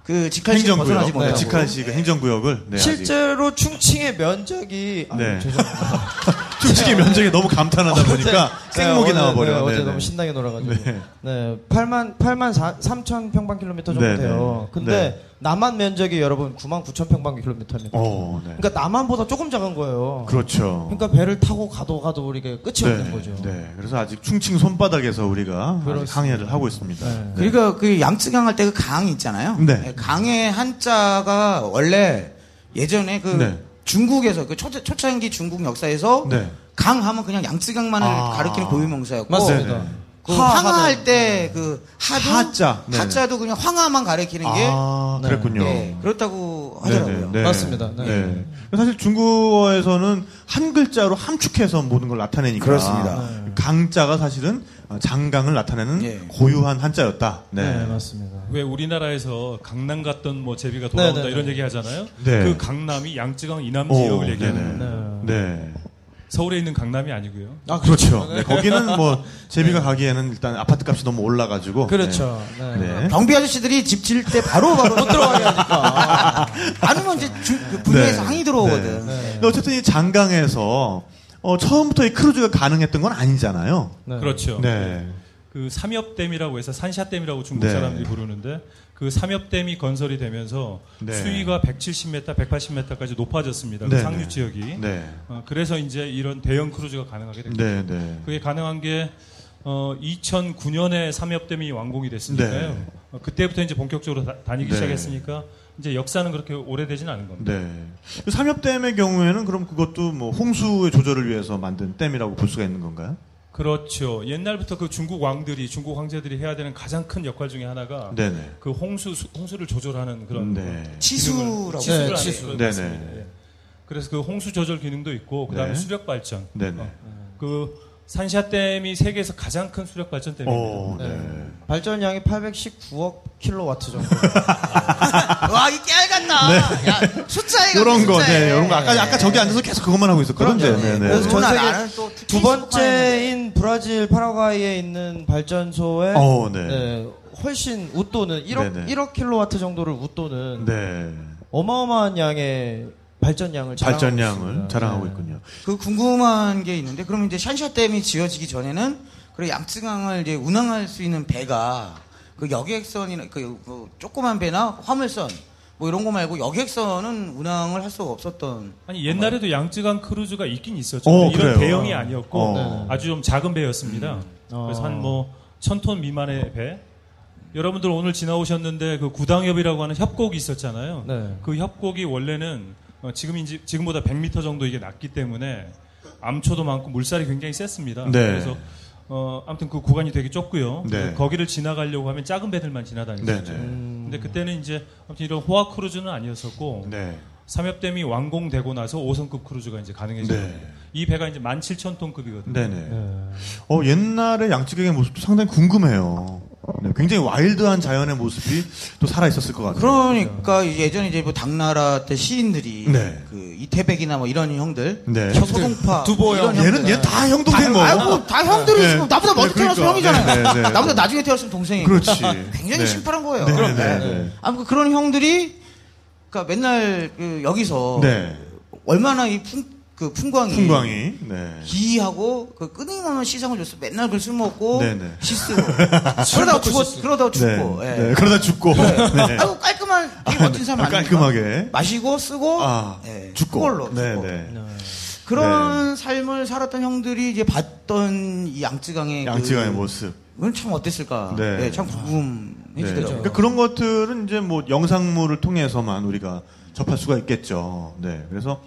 그 직할시를 벗어나지
행정구역, 네,
못하고
직할시가 행정구역을 네, 아직.
실제로 충칭의 면적이 아,
네.
죄송합니다.
충칭의 면적이 너무 감탄하다 보니까
네,
생목이 나와버려.
네,
네,
어제
네.
너무 신나게 놀아가지고.
네.
네. 8만, 8만 4, 3천 평방킬로미터 정도
네,
돼요.
네.
근데
네.
남한 면적이 여러분 9만 9천 평방킬로미터입니다.
어, 네.
그러니까 남한보다 조금 작은 거예요.
그렇죠.
그러니까 배를 타고 가도 가도 우리가 끝이 없는 거죠.
네. 그래서 아직 충칭 손바닥에서 우리가. 항해를 하고 있습니다.
네.
네.
그러니까 그 양쯔강 할 때 그 강 있잖아요.
네.
강의 한자가 원래 예전에 그
네.
중국에서 그 초, 초창기 중국 역사에서
네.
강 하면 그냥 양쯔강만을
아.
가리키는 고유명사였고
맞습니다.
네, 네.
그하
황하 할 때 그 하도
하자. 네네.
하자도 그냥 황하만 가리키는 게
아,
네.
그랬군요.
네, 그렇다고 하더라고요.
네네, 네.
맞습니다. 네.
네. 사실 중국어에서는 한 글자로 함축해서 모든 걸 나타내니까.
그렇습니다.
네.
강자가 사실은 장강을 나타내는
예.
고유한 한자였다.
네,
네.
맞습니다.
왜 우리나라에서 강남 갔던 뭐 제비가 돌아온다
네, 네,
이런
네.
얘기 하잖아요.
네.
그 강남이 양쯔강 이남
오,
지역을 얘기하는
네 네.
네.
네.
서울에 있는 강남이 아니고요.
아,
그렇죠. 네, 거기는 뭐 제비가 가기에는 일단 아파트 값이 너무 올라가지고.
그렇죠. 네.
네. 네.
경비 아저씨들이 집 지을 때 바로 바로 못 들어가게 하니까. 아니면 이제 주, 그 분야에서
네.
항의 들어오거든.
네.
근데 어쨌든 이 장강에서 어, 처음부터 이 크루즈가 가능했던 건 아니잖아요.
네.
그렇죠.
네.
그 삼엽댐이라고 해서 산샤댐이라고 중국
네.
사람들이 부르는데 그 삼엽댐이 건설이 되면서
네.
수위가 170m, 180m까지 높아졌습니다.
네,
그 상류
네.
지역이.
네.
어, 그래서 이제 이런 대형 크루즈가 가능하게 된 거예요.
네, 네.
그게 가능한 게 어, 2009년에 삼엽댐이 완공이 됐으니까요.
네.
어, 그때부터 이제 본격적으로 다, 니기
네.
시작했으니까 이제 역사는 그렇게 오래되진 않은 겁니다.
네. 그 삼엽댐의 경우에는 그럼 그것도 뭐 홍수의 조절을 위해서 만든 댐이라고 볼 수가 있는 건가요?
그렇죠. 옛날부터 그 중국 왕들이 중국 황제들이 해야 되는 가장 큰 역할 중에 하나가
네네.
그 홍수 수- 홍수를 조절하는 그런
네.
치수라고.
치수를
네, 치수.
네네.
예. 그래서 그 홍수 조절 기능도 있고 그다음에
네.
수력 발전.
네네.
어, 그 산샤댐이 세계에서 가장 큰 수력 발전 댐입니다.
오, 네.
네. 발전량이 819억 킬로와트 정도.
와, 이 깨알같나. 야, 숫자에
요런 거. 네, 요런 거. 아까, 아까 저기 앉아서 계속 그것만 하고 있었거든요.
그럼요.
네, 네.
그래서 전 세계 두 번째인 브라질 파라과이에 있는 발전소에
어, 네.
네, 훨씬 웃도는 1억
네네.
1억 킬로와트 정도를 웃도는
네.
어마어마한 양의 발전량을 자랑하고
발전량을
있습니다.
자랑하고
네.
있군요.
그 궁금한 게 있는데, 그럼 이제 샨샤 댐이 지어지기 전에는 그 양쯔강을 이제 운항할 수 있는 배가 그 여객선이나 그, 그 조그만 배나 화물선 뭐 이런 거 말고 여객선은 운항을 할 수가 없었던.
아니 옛날에도 양쯔강 크루즈가 있긴 있었죠.
어,
이런
그래요?
대형이 아니었고
어.
아주 좀 작은 배였습니다.
어.
그래서 한 뭐 천 톤 미만의 배. 여러분들 오늘 지나오셨는데 그 구당협이라고 하는 협곡이 있었잖아요.
네.
그 협곡이 원래는 어, 지금 이제 지금보다 100m 정도 이게 낮기 때문에 암초도 많고 물살이 굉장히 셌습니다.
네.
그래서 어, 아무튼 그 구간이 되게 좁고요.
네.
그 거기를 지나가려고 하면 작은 배들만 지나다녔었죠.
네, 네.
근데 그때는 이제 아무튼 이런 호화 크루즈는 아니었었고
네.
삼협댐이 완공되고 나서 5성급 크루즈가 이제 가능해졌어요.
네.
이 배가 이제 17,000톤급이거든요.
네네.
네.
어, 옛날의 양쯔강의 모습도 상당히 궁금해요. 네, 굉장히 wild한 자연의 모습이 또 살아 있었을 것 같아요.
그러니까 예전에 이제 뭐 당나라 때 시인들이
네.
그 이태백이나 뭐 이런 형들,
네.
소동파,
두보
이런
형.
얘는 얘 다 형 동생 뭐.
아이고 다 형들이
네.
나보다 먼저
네,
태어났으면
그러니까.
형이잖아요.
네, 네, 네.
나보다 나중에 태어났으면 동생이고.
그렇지.
굉장히
네.
심플한 거예요.
네,
그럼,
네,
네.
네.
아무튼 그런 형들이 그러니까 맨날 그 여기서
네.
얼마나 이 풍, 그 풍광이
풍광이. 네.
기하고 그 끊임없는 시상을 줬어. 맨날 그걸 술 먹고
네네.
시스. 그러다 죽었 그러다 죽고.
네.
예.
네. 그러다 죽고. 네.
아이고 깔끔한 되게 멋진 사람
아,
아닙니까?
깔끔하게.
마시고 쓰고
아,
예,
죽고.
그걸로
네,
죽고.
네.
그런 삶을 살았던 형들이 이제 봤던 이 양쯔강의
양치가의
그,
모습.
그건 참 어땠을까?
네.
네, 참
네.
궁금해지더라고요.
그러니까 그런 것들은 이제 뭐 영상물을 통해서만 우리가 접할 수가 있겠죠. 네. 그래서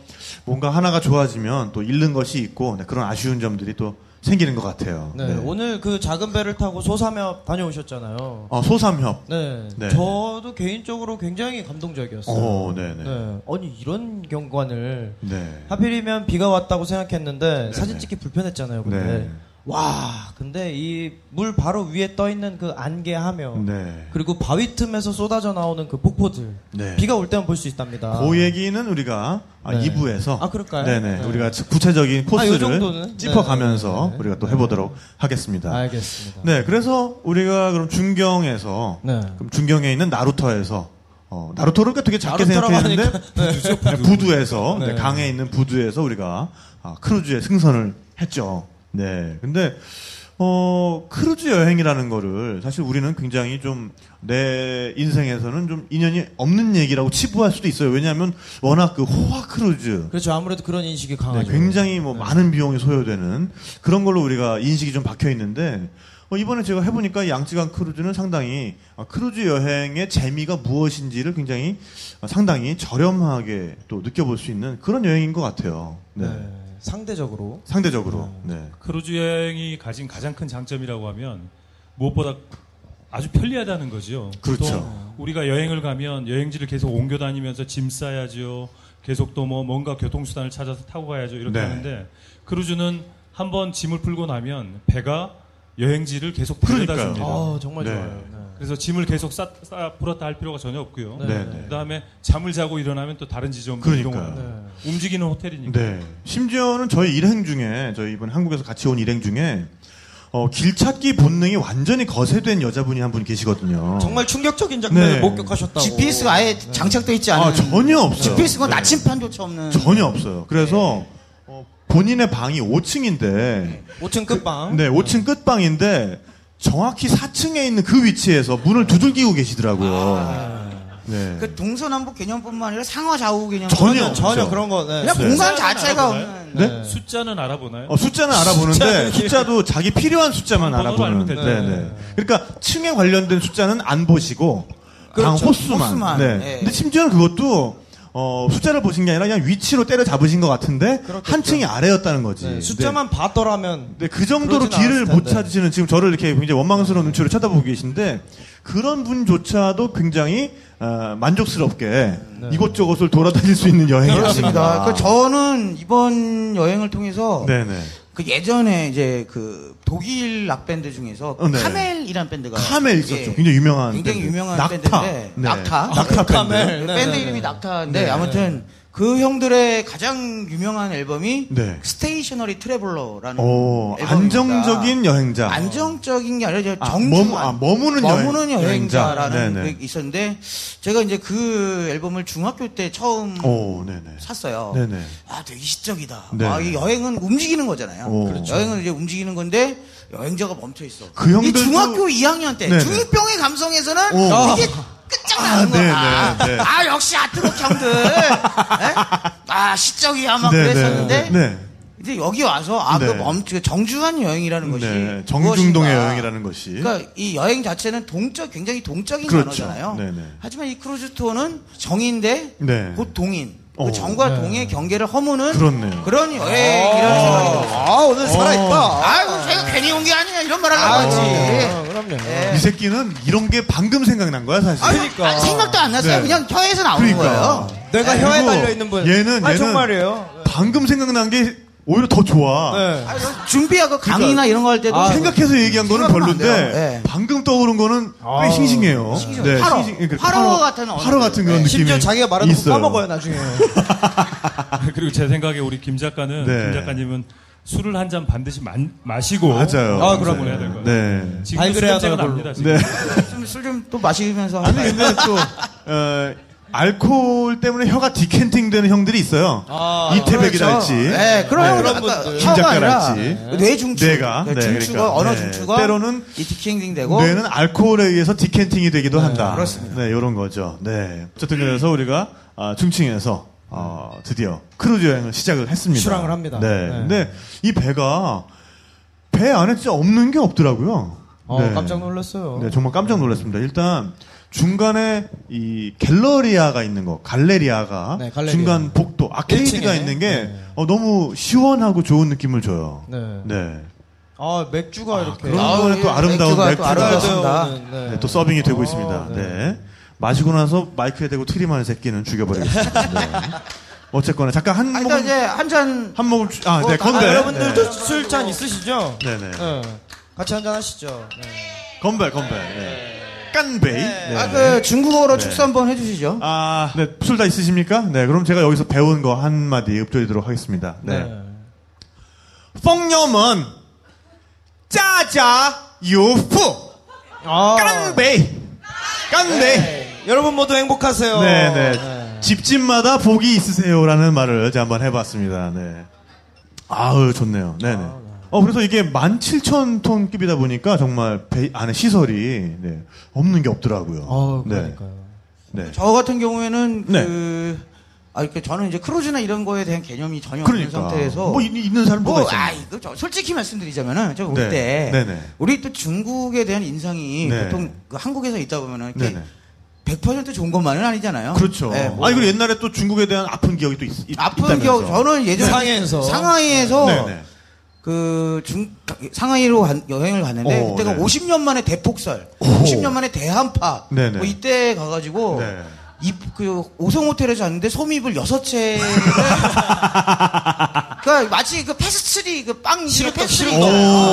뭔가 하나가 좋아지면 또 잃는 것이 있고 네, 그런 아쉬운 점들이 또 생기는 것 같아요.
네, 오늘 그 작은 배를 타고 소삼협 다녀오셨잖아요.
어, 소삼협.
네,
네.
저도 개인적으로 굉장히 감동적이었어요.
오, 네네.
네, 아니 이런 경관을
네.
하필이면 비가 왔다고 생각했는데 사진 찍기 불편했잖아요. 근데
네.
와, 근데 이 물 바로 위에 떠 있는 그 안개 하며
네.
그리고 바위 틈에서 쏟아져 나오는 그 폭포들
네.
비가 올 때만 볼 수 있답니다.
그 얘기는 우리가 아,
네.
2부에서
아, 그럴까요?
네네.
네.
우리가 구체적인
아,
코스를
요 정도는?
짚어가면서
네, 네, 네.
우리가 또 해보도록 하겠습니다.
알겠습니다.
네, 그래서 우리가 그럼 중경에서
네.
그럼 중경에 있는 나루터에서 어, 나루터를 되게 작게 생각했는데 네, 부두 에서
네.
네, 강에 있는 부두에서 우리가 아, 크루즈에 승선을 했죠. 네, 근데 어, 크루즈 여행이라는 거를 사실 우리는 굉장히 좀 내 인생에서는 좀 인연이 없는 얘기라고 치부할 수도 있어요. 왜냐하면 워낙 그 호화 크루즈
그렇죠. 아무래도 그런 인식이
네,
강하죠.
굉장히 뭐 많은 비용이 소요되는 그런 걸로 우리가 인식이 좀 박혀 있는데 어, 이번에 제가 해보니까 이 양쯔강 크루즈는 상당히 아, 크루즈 여행의 재미가 무엇인지를 굉장히 아, 상당히 저렴하게 또 느껴볼 수 있는 그런 여행인 것 같아요. 네.
네, 상대적으로
상대적으로. 네.
크루즈 여행이 가진 가장 큰 장점이라고 하면 무엇보다 아주 편리하다는 거죠.
그렇죠.
보통 우리가 여행을 가면 여행지를 계속 옮겨 다니면서 짐 싸야죠. 계속 또 뭐 뭔가 교통수단을 찾아서 타고 가야죠. 이렇게
네.
하는데 크루즈는 한번 짐을 풀고 나면 배가 여행지를 계속 데려다. 줍니다.
아, 정말
네.
좋아요. 네.
그래서 짐을 계속 싸, 싸 풀었다 할 필요가 전혀 없고요.
네.
네. 네.
그다음에 잠을 자고 일어나면 또 다른 지점으로
그러니까요.
이동하는 움직이는 호텔이니까.
네. 심지어는 저희 일행 중에 저희 이번 한국에서 같이 온 일행 중에 어, 길 찾기 본능이 완전히 거세된 여자분이 한 분 계시거든요.
정말 충격적인 장면을
네.
목격하셨다고.
GPS가 아예 장착돼 있지 않은
아, 전혀 없어요.
GPS가
네.
나침판조차 없는
전혀 없어요. 그래서 어, 본인의 방이 5층인데
5층 끝방.
네, 5층 끝방인데 정확히 4층에 있는 그 위치에서 문을 두들기고 계시더라고요. 네.
그 동서남북 개념뿐만 아니라 상하 좌우 개념
전혀
전혀. 그런 거. 네.
그냥
네.
공간 자체가? 없는
네?
숫자는 알아보나요?
어, 숫자는 알아보는데 숫자도 자기 필요한 숫자만 알아보는. 네, 네. 그러니까 층에 관련된 숫자는 안 보시고 방
그렇죠.
호수만.
호수만.
네.
네.
근데 심지어는 그것도 어, 숫자를 보신 게 아니라 그냥 위치로 때려 잡으신 것 같은데 한 층이 아래였다는 거지.
네, 숫자만 봤더라면
네, 그 정도로 길을 못. 찾으시는 지금 저를 이렇게 굉장히 원망스러운 눈치로 쳐다보고 계신데 그런 분조차도 굉장히 어, 만족스럽게
네.
이곳저곳을 돌아다닐 수 있는 여행이
그렇습니다.
아닌가.
그 저는 이번 여행을 통해서
네네.
그 예전에 이제 그 독일 락 밴드 중에서
어, 네.
카멜이라는 밴드가
카멜 있었죠.
예,
굉장히 유명한
굉장히
밴드.
유명한
낙타.
밴드인데
네.
낙타
낙타 밴드.
카멜. 네,
밴드
네,
이름이
네.
낙타인데
네.
아무튼 그 형들의 가장 유명한 앨범이
네.
Stationary Traveller라는
오,
앨범입니다.
안정적인 여행자.
안정적인 게 아니라
아, 머무- 아, 머무는 여행-
머무는 여행자라는
여행자. 네네.
게 있었는데 제가 이제 그 앨범을 중학교 때 처음
오, 네네.
샀어요.
네네.
아, 되게 시적이다.
네.
아, 이 여행은 움직이는 거잖아요.
오. 그렇죠.
여행은 이제 움직이는 건데 여행자가 멈춰 있어. 그이
형들도-
중학교 2학년 때
네네.
중2병의 감성에서는
오.
이게 끝장나는
아,
거야.
네네, 네.
아, 역시 아트록 형들. 에? 아, 시적이야 막
네네.
그랬었는데
네.
이제 여기 와서 아, 그
네.
멈추 정중한 여행이라는 것이
네. 정중동의. 여행이라는 것이.
그러니까 이 여행 자체는 동적 굉장히 동적인
그렇죠.
단어잖아요.
네네.
하지만 이 크루즈 투어는 정인데
네.
곧 동인.
어.
그 정과 동의 경계를 허무는
그렇네요.
그런 여행이라는 생각이 들었어요.
아, 오늘 살아있다.
아이고 제가 괜히 온 게 아니야 이런 말 하려고
아,
하지.
어, 그럼요.
예.
이 새끼는 이런 게 방금 생각난 거야, 사실.
아니,
그러니까.
아니, 생각도 안 났어요.
네.
그냥 혀에서 나오는
그러니까.
거예요.
내가
그리고
혀에 달려 있는 분.
얘는-
아,
얘는-
정말이에요.
방금 생각난 게 오히려 더 좋아.
네.
아니, 준비하고 강의나 이런 거 할 때도
아,
생각해서 얘기한 거는 별론데.
네.
방금 떠오른 거는
아.
꽤 싱싱해요.
싱싱해요. 화로.
그러니까
화로 같은 언어들.
화로 같은 그런
네.
느낌이
심지어 자기가 말하는 거. 까먹어요, 나중에.
그리고 제 생각에 우리 김 작가는
네.
김 작가님은 술을 한 잔 반드시 만- 마시고
맞아요.
아,
그럼. 해야 될 거예요.
네.
지금 술
발그레하다,
냄새가
그걸로.
납니다. 지금.
네.
술좀 또 마시면서
아니 근데 또 어, 알코올 때문에 혀가 decanting되는 형들이 있어요.
아,
이태백이랄지.
네, 그런
네,
그런
아까
분들.
혀가 아니라
김작가랄지.
뇌중추.
뇌가.
네,
네,
중추가
그러니까.
언어
네.
중추가
때로는
이 decanting 되고
뇌는 알코올에 의해서 decanting이 되기도 한다.
그렇습니다.
네, 이런 거죠. 네. 어쨌든 그래서 우리가 아, 중경에서 어, 드디어 크루즈 여행을 시작을 했습니다.
출항을 합니다.
네.
네.
근데 이 배가 배 안에 진짜 없는 게 없더라고요.
어,
네.
깜짝 놀랐어요.
네, 정말 깜짝 놀랐습니다. 일단 중간에 이 갤러리아가 있는 거, 갈레리아가
네, 갈레리아.
중간 복도 아케이드가
1층에.
있는 게
네.
어, 너무 시원하고 좋은 느낌을 줘요.
네.
네.
아, 맥주가 이렇게.
그런
아우,
거는 또
예,
아름다운
맥주가 또
맥주가
아름답습니다.
네.
네, 또 서빙이 되고
아,
있습니다. 네.
네.
마시고 나서 마이크에 대고 트림하는 새끼는 죽여버리겠습니다. 네. 어쨌거나 잠깐 한
아,
모금
이제 한 잔
한 모금 주- 아,
뭐,
네,
다-
건배.
아, 여러분들도
네.
술잔 있으시죠?
네, 네.
네. 같이 한 잔 하시죠. 네.
건배, 건배. 약간베이. 네. 네.
아, 그 중국어로
네.
축사 한번 해주시죠.
아, 네. 술 다 있으십니까? 네. 그럼 제가 여기서 배운 거 한마디 읊조리도록 하겠습니다. 네.
네.
펑념은 짜자 유프
아.
깐베이 깐베이
여러분 모두 행복하세요.
네, 네. 집집마다 복이 있으세요라는 말을 제가 한번 해봤습니다. 네. 아우 좋네요. 네네. 아, 네. 어, 그래서 이게 17,000톤 급이다 보니까 정말 배 안에 시설이, 네, 없는 게 없더라고요.
어,
네.
그러니까요.
네.
저 같은 경우에는
네.
그 아, 이렇게 저는 이제 크루즈나 이런 거에 대한 개념이 전혀
그러니까.
없는 상태에서
뭐, 있- 있는 사람 뭐가
뭐,
있잖아요.
아, 이거 저 솔직히 말씀드리자면은 저올
네.
때
네네.
우리 또 중국에 대한 인상이
네.
보통 그 한국에서 있다 보면은 이렇게
네네.
100% 좋은 것만은 아니잖아요.
그렇죠.
네, 뭐
아니, 그리고 옛날에 또 중국에 대한 아픈 기억이 또 있, 있,
아픈
있다면서.
기억 저는 예전에
상해에서.
상하이에서
네 네.
그 중 상하이로 간- 여행을 갔는데
오,
그때가
네.
50년 만에 대폭설, 50년 만에 대한파.
네네.
뭐 이때 가가지고
네.
이, 그, 오성 호텔에 잤는데 솜이불 여섯 채를. 그, 마치 그 페스트리, 그 빵, 이름이 페스트리.
오,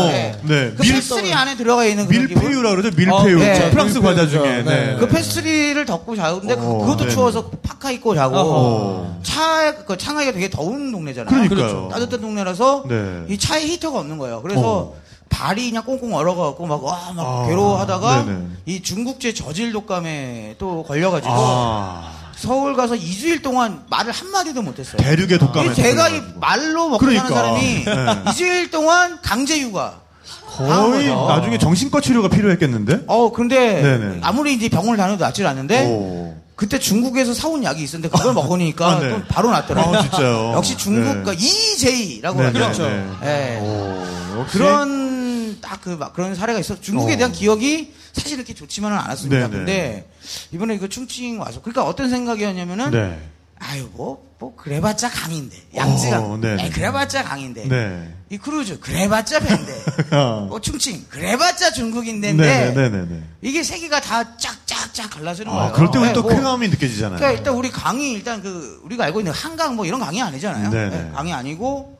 네.
네.
그
밀-
페스트리 안에 들어가 있는 그런 기분?
mille-feuille라 그러죠? mille-feuille.
어, 네.
프랑스 과자. 중에. 네.
네.
그 페스트리를 덮고 자는데 그,
오,
그것도
네네.
추워서 파카 입고 자고.
어허.
차, 그 상하이가 되게 더운 동네잖아요.
그러니까요.
그렇죠. 따뜻한 동네라서
네.
이 차에 히터가 없는 거예요. 그래서
어.
발이 그냥 꽁꽁 얼어갖고 막, 와, 막
아,
괴로워하다가
네네.
이 중국제 저질 독감에 또 걸려가지고
아,
서울 가서 2주일 동안 말을 한마디도 못했어요.
대륙의 독감에.
이 제가 이. 말로 먹고
그러니까.
사는 사람이
네.
2주일 동안 강제 휴가.
거의. 나중에 정신과 치료가 필요했겠는데?
어, 근데
네네.
아무리 이제 병원을 다녀도 낫질 않는데
오.
그때 중국에서 사온 약이 있었는데 그걸 먹으니까
아, 네.
또 바로 낫더라고요.
아, 진짜요?
역시 중국
네.
그 이이제이라고
네,
하죠.
그렇죠.
예.
오.
그런 딱 그 그런 사례가 있어. 중국에
어.
대한 기억이 사실 이렇게 좋지만은 않았습니다.
네네.
근데 이번에 그 충칭 와서 그러니까 어떤 생각이었냐면은
네.
아유 뭐 뭐 그래봤자 강인데 양쯔강
어, 네네.
에이, 그래봤자 강인데
네.
이 크루즈 그래봤자
어.
뭐 충칭 그래봤자 중국인데
네네네네.
이게 세 개가 다 짝짝짝 갈라지는 거예요.
아, 그럴 때 우리
네,
또
뭐,
쾌감이 느껴지잖아요.
그러니까 일단 우리 강이 일단 그 우리가 알고 있는 한강 뭐 이런 강이 아니잖아요.
네,
강이 아니고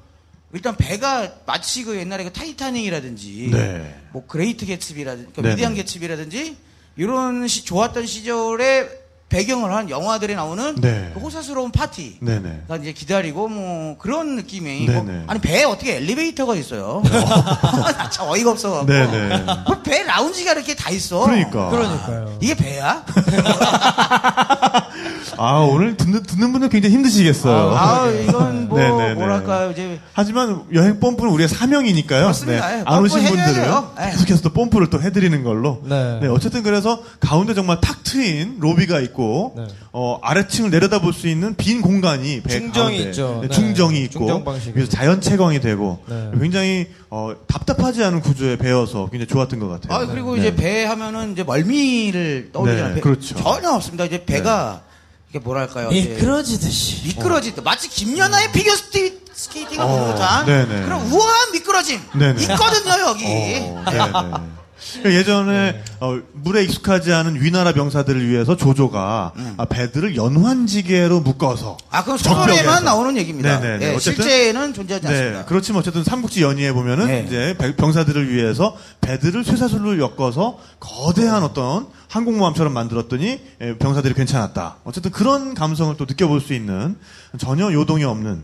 일단 배가 마치 그 옛날에 그 타이타닉이라든지
네.
뭐 Great Gatsby라든지 그러니까. 위대한 개츠비라든지 이런 시, 좋았던 시절에 배경으로 한 영화들에 나오는
네.
그 호사스러운 파티.
네네.
가 이제 기다리고 뭐 그런 느낌이
네네.
뭐, 아니 배에 어떻게 엘리베이터가 있어요? 나 참 어이가 없어갖고
네네.
뭐배 라운지가 이렇게 다 있어.
그러니까.
그러니까요.
이게 배야?
아, 오늘 듣는, 듣는 분들 굉장히 힘드시겠어요.
아 이건 뭐
네네네.
뭐랄까요 이제
하지만 여행 뽐뿌는 우리의 사명이니까요.
그렇습니다. 예,
안 오신 분들은.
예.
계속해서 또 뽐뿌를 또 해드리는 걸로.
네.
어쨌든 그래서 가운데 정말 탁 트인 로비가 있고,
네.
어, 아래층을 내려다 볼 수 있는 빈 공간이 배
중정이 있죠.
네,
네.
중정이 있고,
중정.
그래서 자연 채광이 되고,
네.
굉장히 어, 답답하지 않은 구조의 배여서 굉장히 좋았던 것 같아요.
아 그리고
네.
이제 배 하면은 이제 멀미를 떠올리잖아요.
네,
배-
그렇죠.
전혀 없습니다. 이제 배가 이게 뭐랄까요? 이제
미끄러지듯이.
미끄러지다. 마치 김연아의 피겨 스티, 스케이팅을 보는
어,
듯한
네네.
그런 우아한 미끄러짐
네네.
있거든요 여기.
어, 네네. 예전에 어, 물에 익숙하지 않은 위나라 병사들을 위해서 조조가 아, 배들을 연환지계로 묶어서
음. 아
적벽에서.
소설에만 나오는 얘기입니다.
네네네.
예,
어쨌든-
실제는 존재하지
네,
않습니다.
그렇지만 어쨌든 삼국지 연의에 보면은
네.
이제 배- 병사들을 위해서 배들을 쇠사슬로 엮어서 거대한 어떤 항공모함처럼 만들었더니 예, 병사들이 괜찮았다. 어쨌든 그런 감성을 또 느껴볼 수 있는 전혀 요동이 없는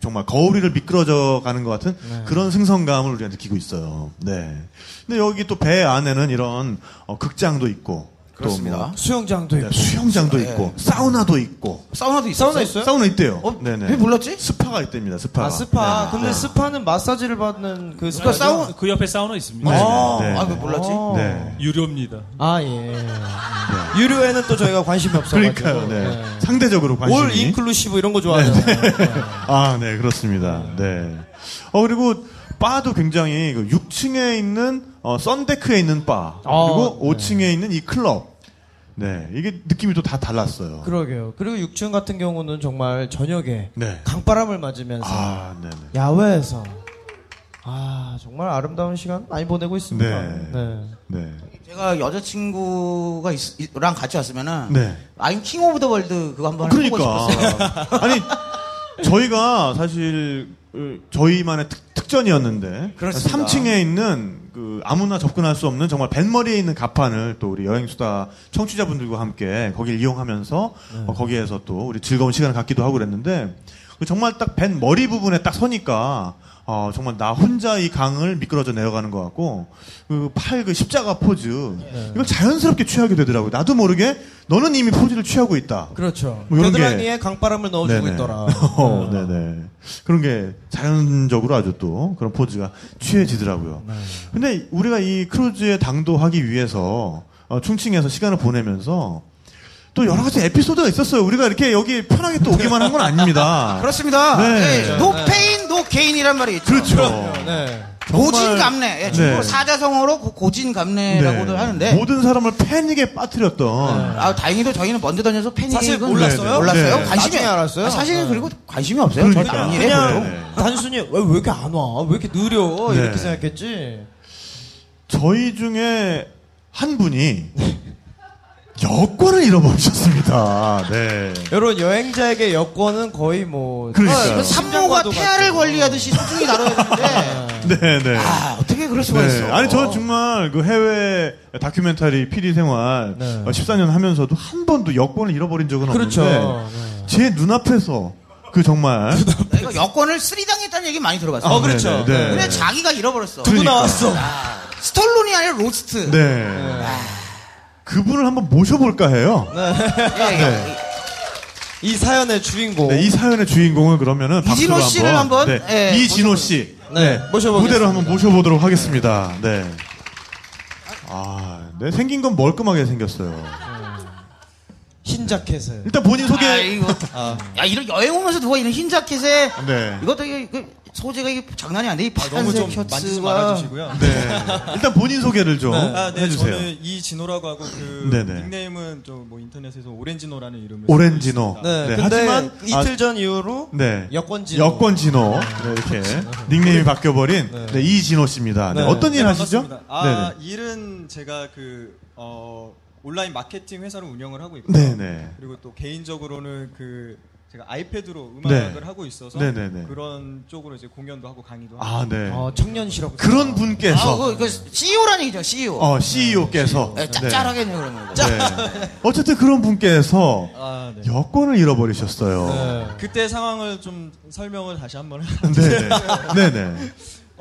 정말 거울 위를 미끄러져 가는 것 같은
네.
그런 승선감을 우리가 느끼고 있어요. 네. 근데 여기 또 배 안에는 이런 어, 극장도 있고
그렇습니다.
뭐
수영장도
네,
있고.
수영장도
네.
있고 사우나도 있고
사우나도 있어요.
사우나 있어요?
사우나 있대요.
어?
네네.
왜 몰랐지?
스파가 있답니다. 스파가.
아 스파.
네.
근데
네.
스파는 마사지를 받는 그
그러니까
스파.
사우
그 옆에 사우나 있습니다.
네.
아,
네.
아, 왜 몰랐지?
네.
유료입니다.
아 예. 유료에는 또 저희가 관심이 없어가지고.
그러니까요. 네. 상대적으로 관심이.
올 인클루시브 이런 거 좋아하잖아요.
아, 네, 그렇습니다. 네. 어, 그리고 바도 굉장히 그 6층에 있는 어, 썬데크에 있는 바
아,
그리고
네.
5층에 있는 이 클럽. 네, 이게 느낌이 또 다 달랐어요.
그러게요. 그리고 6층 같은 경우는 정말 저녁에
네.
강바람을 맞으면서
아, 네, 네.
야외에서 아 정말 아름다운 시간 많이 보내고 있습니다.
네.
네.
네.
제가 여자친구가 있, 랑 같이 왔으면은
네.
I'm King of the World 그거 한번 해보고
그러니까.
싶었어요.
아니, 저희가 사실 어, 저희만의 특, 전이었는데
그렇습니다.
3층에 있는 그 아무나 접근할 수 없는 정말 뱃머리에 있는 가판을 또 우리 여행수다 청취자분들과 함께 거기를 이용하면서 어, 거기에서 또 우리 즐거운 시간을 갖기도 하고 그랬는데 그 정말 딱 뱃머리 부분에 딱 서니까 어, 정말 나 혼자 이 강을 미끄러져 내려가는 것 같고 그 팔그 십자가 포즈 이걸 자연스럽게 취하게 되더라고요. 나도 모르게 너는 이미 포즈를 취하고 있다.
그렇죠.
뭐 이런 게-
겨드랑이에 강바람을 넣어주고
네네.
있더라.
어, 네네. 그런 게 자연적으로 아주 또 그런 포즈가 취해지더라고요.
네.
근데 우리가 이 크루즈에 당도하기 위해서 어, 충칭에서 시간을 보내면서 또 여러 가지 에피소드가 있었어요. 우리가 이렇게 여기 편하게 또 오기만 한 건 아닙니다.
그렇습니다.
네.
네. No pain no gain이란 말이 있죠.
그렇죠.
네.
고진감래. 예, 중국어
네.
사자성어로 고- 고진감래라고도
네.
하는데
모든 사람을 패닉에 빠뜨렸던
아, 다행히도 저희는 먼저 다녀서 패닉은
사실 몰랐어요?
몰랐어요.
네.
관심이
나중에 알았어요?
아, 사실은
네.
그리고 관심이 없어요. 저
그러니까.
다른 일에
그냥.
네.
단순히 왜, 왜 이렇게 안 와? 왜 이렇게 느려?
네.
이렇게 생각했지.
저희 중에 한 분이 여권을 잃어버리셨습니다. 네.
여러분 여행자에게 여권은 거의 뭐
그러니까요.
어, 그 산모가 태아를 관리하듯이 소중히 다뤄야 되는데
네, 네.
아 어떻게 그럴 수가
네.
있어?
아니 저 정말 그 해외 다큐멘터리 PD 생활
네.
어, 14년 하면서도 한 번도 여권을 잃어버린 적은
그렇죠.
없는데
네.
제 눈앞에서 그 정말
내가 여권을 쓰리당했다는 얘기 많이 들어봤어.
어, 그렇죠.
네, 네.
근데 자기가 잃어버렸어.
누구
그러니까.
나왔어?
아, stolen이 아니라 lost.
네. 그분을 한번 모셔볼까 해요.
예, 예.
네.
이 사연의 주인공.
네, 이 사연의 주인공을 그러면은
이진호 씨를 한번,
네,
예,
이진호 씨
네, 모셔보겠습니다.
무대로 한번 모셔보도록 하겠습니다. 네. 아, 네 생긴 건 멀끔하게 생겼어요.
흰 자켓을.
일단 본인 소개.
아, 이거. 야, 이런 여행 오면서 누가 이런 흰 자켓에
네.
이것도 이게 그 소재가 이게 장난이 안 돼. 이 파란색
너무 좀 만지지
셔츠가
말아주시고요.
네. 일단 본인 소개를 좀
아, 네,
해주세요.
저는 이진호라고 하고 그
네네.
닉네임은 좀 뭐 인터넷에서 오렌지노라는 이름을
오렌지노.
네,
네,
근데
하지만
이틀
아,
전 이후로
네.
여권진호.
여권진호. 네, 이렇게 닉네임이 바뀌어버린 네, 이진호 씨입니다. 네,
네.
어떤 일
네,
하시죠?
아,
네네.
일은 제가 그 어, 온라인 마케팅 회사를 운영을 하고 있고요.
네네.
그리고 또 개인적으로는 그 제가 아이패드로
네.
음악을 하고 있어서
네네네.
그런 쪽으로 이제 공연도 하고 강의도 하고
아, 네.
어, 청년 실업.
그런
아,
분께서
그, 그 CEO라는 얘기죠, CEO.
어, CEO께서
네, 짭짤하겠네요, 그러면.
네. 어쨌든 그런 분께서
아, 네.
여권을 잃어버리셨어요.
네.
그때 상황을 좀 설명을 다시 한번
네. 네 네.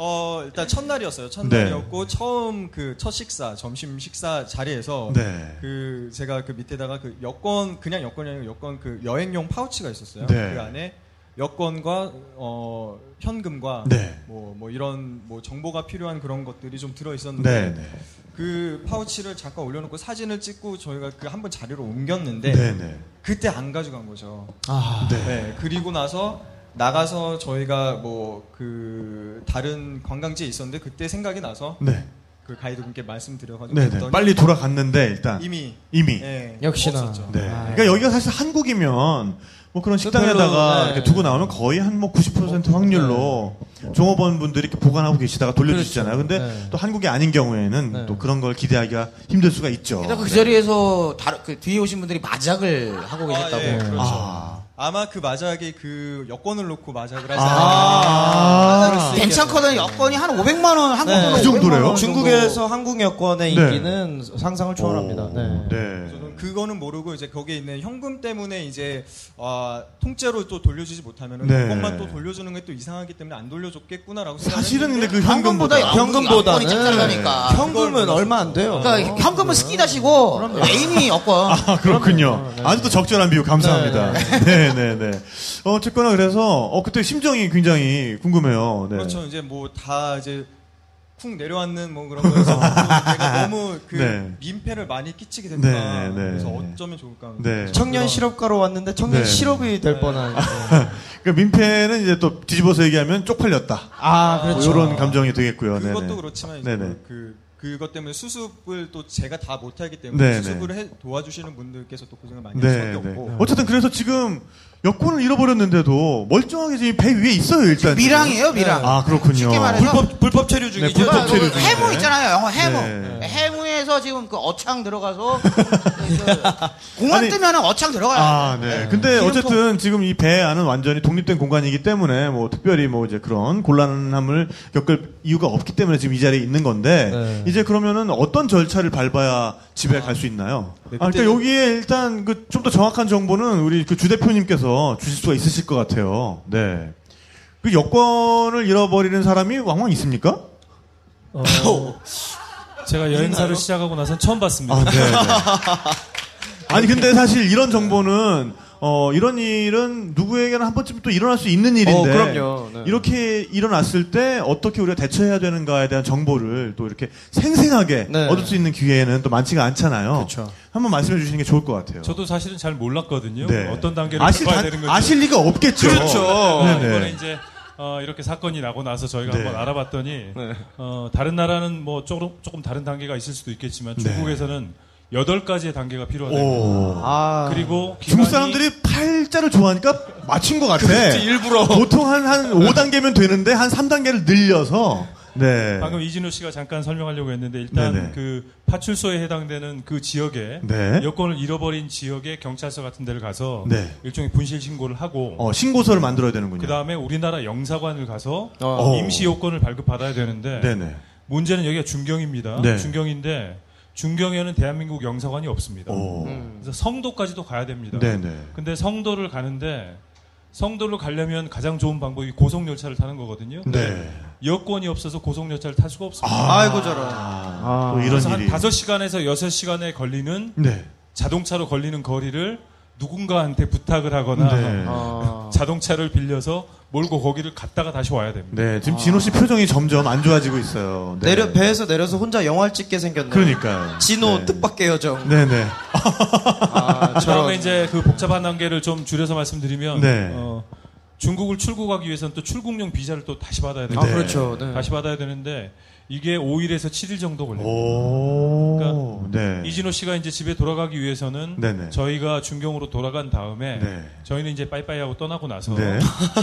어, 일단 첫날이었어요. 첫날이었고 처음 그 첫 식사, 점심 식사 자리에서
네.
그 제가 그 밑에다가 그 여권 그냥 여권이 아니고 여권 그 여행용 파우치가 있었어요.
네.
그 안에 여권과 어 현금과
네.
뭐, 뭐 이런 뭐 정보가 필요한 그런 것들이 좀 들어 있었는데
네네.
그 파우치를 잠깐 올려놓고 사진을 찍고 저희가 그 한 번 자리로 옮겼는데
네네.
그때 안 가져간 거죠.
아,
네.
네. 그리고 나서 나가서 저희가 뭐 그 다른 관광지에 있었는데 그때 생각이 나서
네.
그 가이드분께 말씀드려가지고
네네.
그랬더니
빨리 돌아갔는데 일단
이미
이미.
예,
역시나.
없었죠.
네.
아.
그러니까 여기가 사실 한국이면 뭐 그런 식당에다가
별로, 네.
이렇게 두고 나오면 거의 한 뭐 90% 확률로 종업원 분들이 이렇게 보관하고 계시다가 돌려주시잖아요. 근데
네.
또 한국이 아닌 경우에는
네.
또 그런 걸 기대하기가 힘들 수가 있죠.
게다가 그 자리에서 다른- 그 뒤에 오신 분들이 마작을 하고 계셨다고.
예, 그렇죠.
아,
아마 그 마작이 그 여권을 놓고 마작을 하지
아.
않았나.
괜찮거든. 여권이 한 500만 원, 한국
네.
돈으로
그 정도래요?
500만 원
중국에서 한국 여권의
네.
인기는 상상을 초월합니다. 네.
네.
저는 그거는 모르고 이제 거기에 있는 현금 때문에 이제 아, 통째로 또 돌려주지 못하면 은
네.
그것만 또 돌려주는 게 또 이상하기 때문에 안 돌려줬겠구나라고
사실은 근데 그 현금보다
현금보다 짭짤하니까.
현금은 얼마 안 돼요.
그러니까 현금은 스키 다시고 메인이 여권.
아, 그렇군요. 아주 또 적절한 비유 감사합니다. 네, 네, 네. 어, 어쨌거나 그래서, 어, 그때 심정이 굉장히 궁금해요. 네.
그렇죠. 이제 뭐 다 이제 쿵 내려앉는 뭐 그런 거에서 내가 너무 그
네.
민폐를 많이 끼치게 됐구나.
네, 네.
그래서 어쩌면 좋을까.
네.
청년 실업가로 왔는데 청년
네.
실업이 될 뻔한.
그러니까 민폐는 이제 또 뒤집어서 얘기하면 쪽팔렸다.
아, 그렇죠.
이런 감정이 되겠고요.
그것도
네네.
그렇지만 이제
네네.
그 그것 때문에 수습을 또 제가 다 못하기 때문에
네네.
수습을 해, 도와주시는 분들께서 또 고생을 많이 할
네,
수밖에
네.
없고.
어쨌든 그래서 지금 여권을 잃어버렸는데도 멀쩡하게 지금 배 위에 있어요, 일단.
미랑이에요, 미랑.
아, 그렇군요.
쉽게 말해서
불법, 불법 체류
네,
중이죠.
불법
그러니까
체류
그
중인데.
해무 있잖아요, 영어 해무.
네.
해무에서 지금 그 어창 들어가서 그 공원
아니,
뜨면은 어창 들어가요.
아, 네. 근데 어쨌든 지금 이 배 안은 완전히 독립된 공간이기 때문에 뭐 특별히 뭐 이제 그런 곤란함을 겪을 이유가 없기 때문에 지금 이 자리에 있는 건데
네.
이제 그러면은 어떤 절차를 밟아야 집에 갈수 있나요?
네,
아, 그러니까 여기에 일단 그 좀 더 정확한 정보는 우리 그 주 대표님께서 주실 수가 있으실 것 같아요. 네. 그 여권을 잃어버리는 사람이 왕왕 있습니까?
어, 제가 여행사를 시작하고 나선 처음 봤습니다.
아, 네. 네. 아니 근데 사실 이런 정보는 어 이런 일은 누구에게나 한 번쯤 또 일어날 수 있는 일인데
어, 그럼요. 네.
이렇게 일어났을 때 어떻게 우리가 대처해야 되는가에 대한 정보를 또 이렇게 생생하게
네.
얻을 수 있는 기회는 또 많지가 않잖아요.
그렇죠.
한번 말씀해 주시는 게 좋을 것 같아요.
저도 사실은 잘 몰랐거든요.
네.
어떤 단계를
아실, 단-
되는 건지.
아실 리가 없겠죠.
그렇죠.
네,
네네.
이번에 이제 어, 이렇게 사건이 나고 나서 저희가
네.
한번 알아봤더니
네.
어, 다른 나라는 뭐 조금 조금 다른 단계가 있을 수도 있겠지만
네.
중국에서는 여덟 가지의 단계가 필요하다.
오.
아.
그리고
중국 사람들이 팔자를 좋아하니까 맞춘 것 같아.
일부러.
보통 한, 한 5단계면 되는데 한 3단계를 늘려서 네.
방금 이진우 씨가 잠깐 설명하려고 했는데 일단
네네.
그 파출소에 해당되는 그 지역에
네.
여권을 잃어버린 지역의 경찰서 같은 데를 가서
네.
일종의 분실 신고를 하고
어, 신고서를 만들어야 되는군요.
그 다음에 우리나라 영사관을 가서
어.
임시 여권을 발급받아야 되는데
네네.
문제는 여기가 중경입니다.
네.
중경인데 중경에는 대한민국 영사관이 없습니다.
오.
음.
그래서 성도까지도 가야 됩니다.
네네.
근데 성도를 가는데 성도를 가려면 가장 좋은 방법이 고속 열차를 타는 거거든요.
네.
여권이 없어서 고속 열차를 탈 수가 없습니다.
아이고, 저런.
아, 또 이런
그래서
일이.
한 5시간에서 6시간에 걸리는
네.
자동차로 걸리는 거리를 누군가한테 부탁을 하거나
네.
아.
자동차를 빌려서 몰고 거기를 갔다가 다시 와야 됩니다.
네, 지금 진호 씨 표정이 점점 안 좋아지고 있어요. 네.
내려, 배에서 내려서 혼자 영화를 찍게 생겼네.
그러니까요.
진호
네.
뜻밖의 여정.
네 네.
아,
그다음에. 이제 그 복잡한 단계를 좀 줄여서 말씀드리면
네.
어, 중국을 출국하기 위해서는 또 출국용 비자를 또 다시 받아야 돼요.
아, 그렇죠. 네.
다시 받아야 되는데 이게 5일에서 7일 정도 걸려요.
오. 네.
이진호 씨가 이제 집에 돌아가기 위해서는
네네.
저희가 중경으로 돌아간 다음에
네.
저희는 이제 빠이빠이 하고 떠나고 나서
네.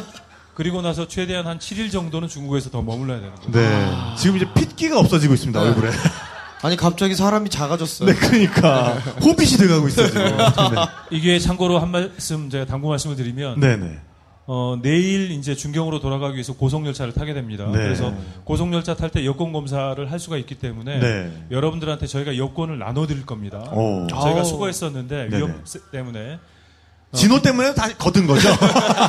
그리고 나서 최대한 한 7일 정도는 중국에서 더 머물러야 되는 거예요.
네. 지금 이제 핏기가 없어지고 있습니다,
네.
얼굴에.
아니, 갑자기 사람이 작아졌어요.
네, 그러니까. 호빗이 돼가고 있어요, 지금.
이게 참고로 한 말씀 제가 당부 말씀을 드리면
네네.
어, 내일 이제 중경으로 돌아가기 위해서 고속열차를 타게 됩니다.
네.
그래서 고속열차 탈 때 여권 검사를 할 수가 있기 때문에
네.
여러분들한테 저희가 여권을 나눠드릴 겁니다.
오.
저희가. 수고했었는데
네네.
위험 때문에
진호 때문에 다 거둔 거죠?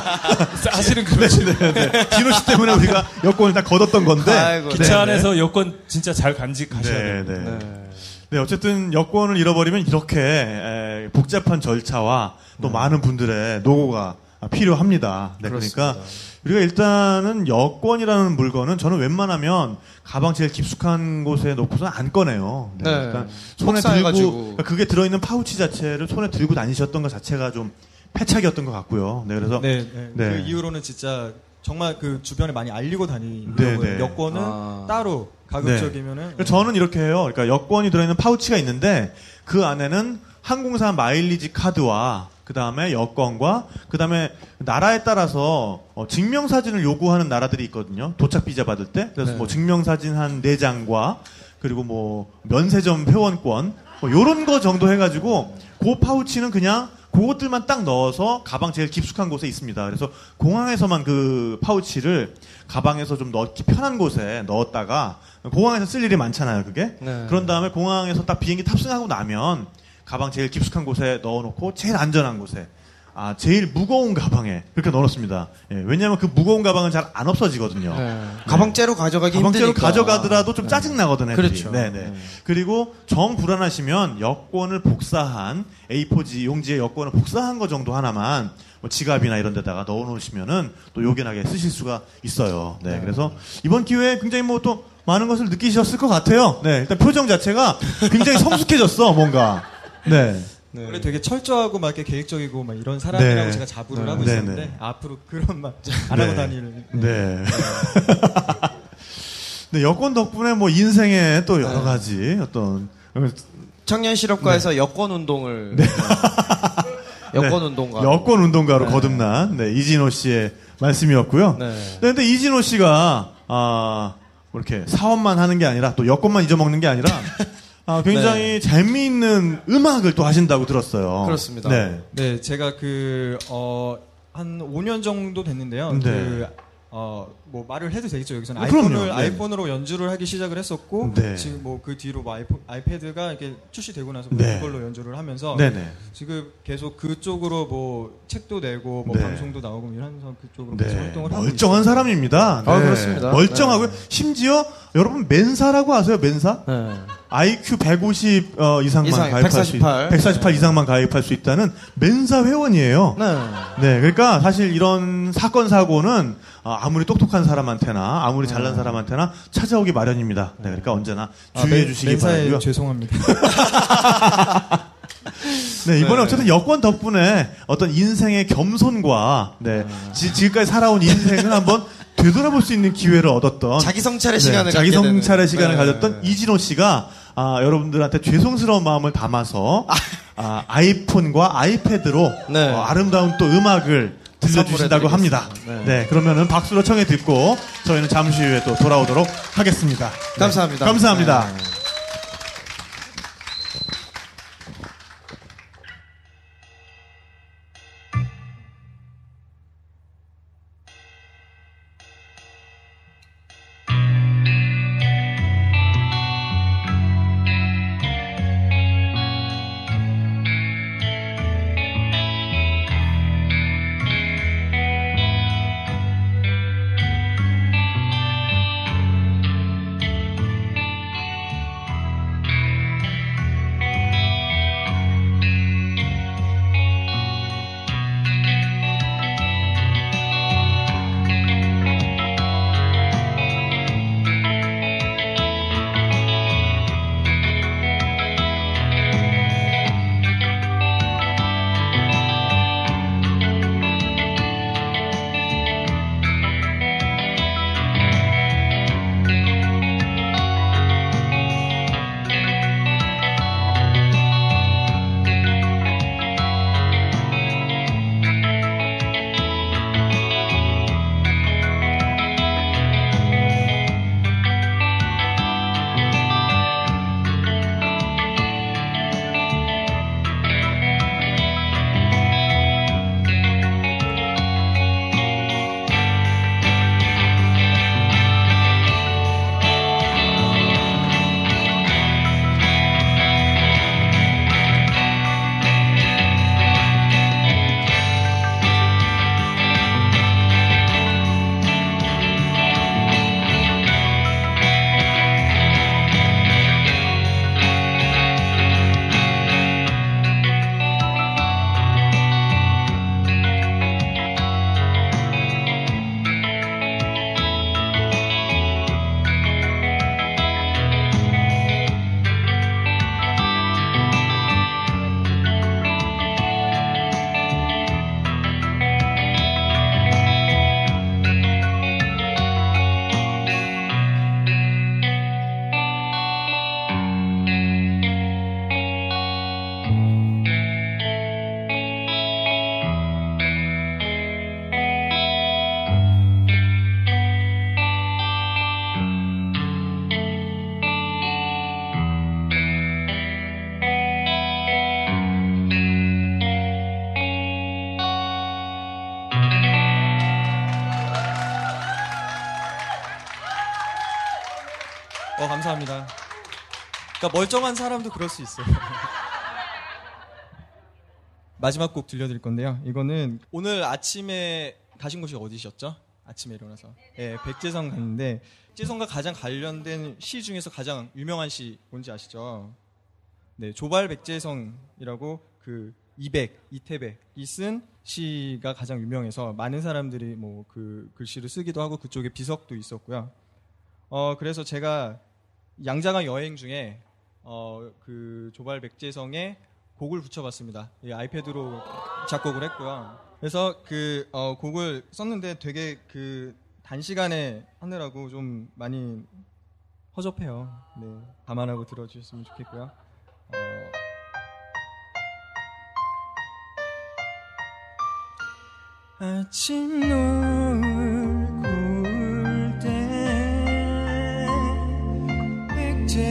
사실은 그렇죠.
네, 네. 진호 씨 때문에 우리가 여권을 다 걷었던 건데.
아이고,
기차
네,
안에서 여권 진짜 잘 간직하셔야
네,
돼요.
네.
네.
네, 어쨌든 여권을 잃어버리면 이렇게 에, 복잡한 절차와 또 많은 분들의 노고가 필요합니다. 네, 그러니까 우리가 일단은 여권이라는 물건은 저는 웬만하면 가방 제일 깊숙한 곳에 놓고서는 안 꺼내요. 네,
네.
그러니까 손에. 들고 그러니까 그게 들어있는 파우치 자체를 손에 들고 다니셨던 것 자체가 좀 패착이었던 것 같고요. 네, 그래서
네, 네.
네.
그 이후로는 진짜 정말 그 주변에 많이 알리고 다니고요.
네, 네.
여권은
아.
따로 가급적이면은
그러니까 저는 이렇게 해요. 그러니까 여권이 들어있는 파우치가 있는데 그 안에는 항공사 마일리지 카드와 그 다음에 여권과 그 다음에 나라에 따라서 어, 증명사진을 요구하는 나라들이 있거든요. 도착 비자 받을 때. 그래서
네.
뭐 증명사진 한 네 장과 그리고 뭐 면세점 회원권 뭐 요런 거 정도 해가지고 그 파우치는 그냥 그것들만 딱 넣어서 가방 제일 깊숙한 곳에 있습니다. 그래서 공항에서만 그 파우치를 가방에서 좀 넣기 편한 곳에 넣었다가 공항에서 쓸 일이 많잖아요, 그게.
네.
그런 다음에 공항에서 딱 비행기 탑승하고 나면 가방 제일 깊숙한 곳에 넣어놓고 제일 안전한 곳에 아 제일 무거운 가방에 그렇게 넣어놓습니다. 예, 왜냐하면 그 무거운 가방은 잘 안 없어지거든요.
네. 가방째로 가져가기
가방째로
힘드니까.
가져가더라도 좀 짜증 나거든 애들이.
그렇죠.
네네.
네.
그리고 정 불안하시면 여권을 복사한 A4지 용지에 여권을 복사한 거 정도 하나만 뭐 지갑이나 이런 데다가 넣어 놓으시면은 또 요긴하게 쓰실 수가 있어요. 네. 그래서 이번 기회에 굉장히 뭐 또 많은 것을 느끼셨을 것 같아요. 네. 일단 표정 자체가 굉장히 성숙해졌어, 뭔가. 네.
원래 되게 철저하고 막 이렇게 계획적이고 막 이런 사람이라고
네.
제가 자부를
네.
하고
네,
있었는데
네.
앞으로 그런 말안 하고 다닐
네. 네, 여권 덕분에 뭐 인생에 또 여러 가지 어떤
청년 실업가에서 여권 운동을 여권
네,
운동가
여권 운동가로
네.
거듭난 네, 이진호 씨의 말씀이었고요.
네.
네, 근데 이진호 씨가 아, 뭐 이렇게 사업만 하는 게 아니라 또 여권만 잊어먹는 게 아니라 아, 굉장히 재미있는 음악을 또 하신다고 들었어요.
그렇습니다.
네.
네, 제가 그, 어, 한 5년 정도 됐는데요.
네.
그, 어, 뭐 말을 해도 되겠죠. 여기서는
네, 그럼요.
아이폰을,
네.
아이폰으로 연주를 하기 시작을 했었고,
네.
지금 뭐 그 뒤로 뭐 아이폰, 아이패드가 이렇게 출시되고 나서 뭐
네.
그걸로 연주를 하면서,
네네.
지금 계속 그쪽으로 뭐 책도 내고, 뭐
네.
방송도 나오고 이러면서 그쪽으로
네.
계속 활동을 하고
멀쩡한
있어요.
사람입니다.
아,
네.
그렇습니다.
멀쩡하고요.
네.
심지어 여러분 맨사라고 아세요? 맨사?
네.
IQ 150 어, 이상만
이상,
가입할
148.
수, 148
네.
이상만 가입할 수 있다는 맨사 회원이에요.
네.
네, 그러니까 사실 이런 사건 사고는 어, 아무리 똑똑한 사람한테나 아무리 잘난 사람한테나 찾아오기 마련입니다. 네, 그러니까 언제나
아,
주의해
맨-
주시기
맨사에
바라고요.
죄송합니다.
네, 이번에
네.
어쨌든 여권 덕분에 어떤 인생의 겸손과 네, 지, 지금까지 살아온 인생을 한번 되돌아볼 수 있는 기회를 얻었던
자기 성찰의
네,
시간을
자기 성찰의
되는.
시간을
네.
가졌던 이진호 씨가 아, 여러분들한테 죄송스러운 마음을 담아서 아, 아이폰과 아이패드로
네.
어, 아름다운 또 음악을 들려주신다고 합니다.
선물해드리겠습니다.
네. 그러면은 박수로 청해 듣고 저희는 잠시 후에 또 돌아오도록 하겠습니다. 네.
감사합니다.
감사합니다.
감사합니다. 그러니까 멀쩡한 사람도 그럴 수 있어요. 마지막 곡 들려드릴 건데요. 이거는 오늘 아침에 가신 곳이 어디셨죠? 아침에 일어나서. 예, 백제성 갔는데, 백제성과 가장 관련된 시 중에서 가장 유명한 시 뭔지 아시죠? 네, 조발 백제성이라고 그 이백, 이태백이 쓴 시가 가장 유명해서 많은 사람들이 뭐 그 글씨를 쓰기도 하고 그쪽에 비석도 있었고요. 어, 그래서 제가 양자강 여행 중에 어, 그 조발 백제성에 곡을 붙여봤습니다. 이 아이패드로 작곡을 했고요. 그래서 그 어, 곡을 썼는데 되게 그 단시간에 하느라고 좀 많이 허접해요. 네, 감안하고 들어주셨으면 좋겠고요. 어, 아침 노을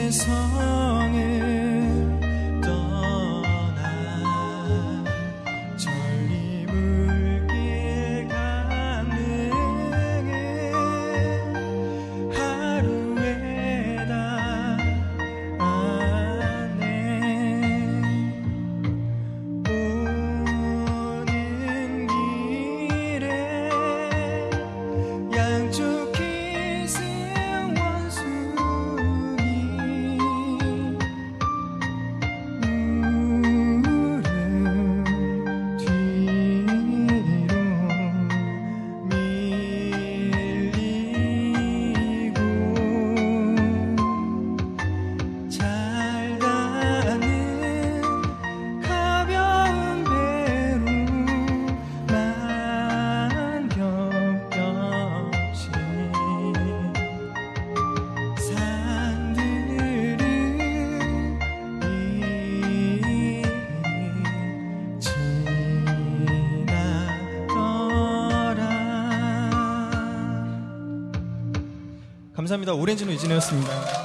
백제 감사합니다. 오렌지 노 이진우였습니다.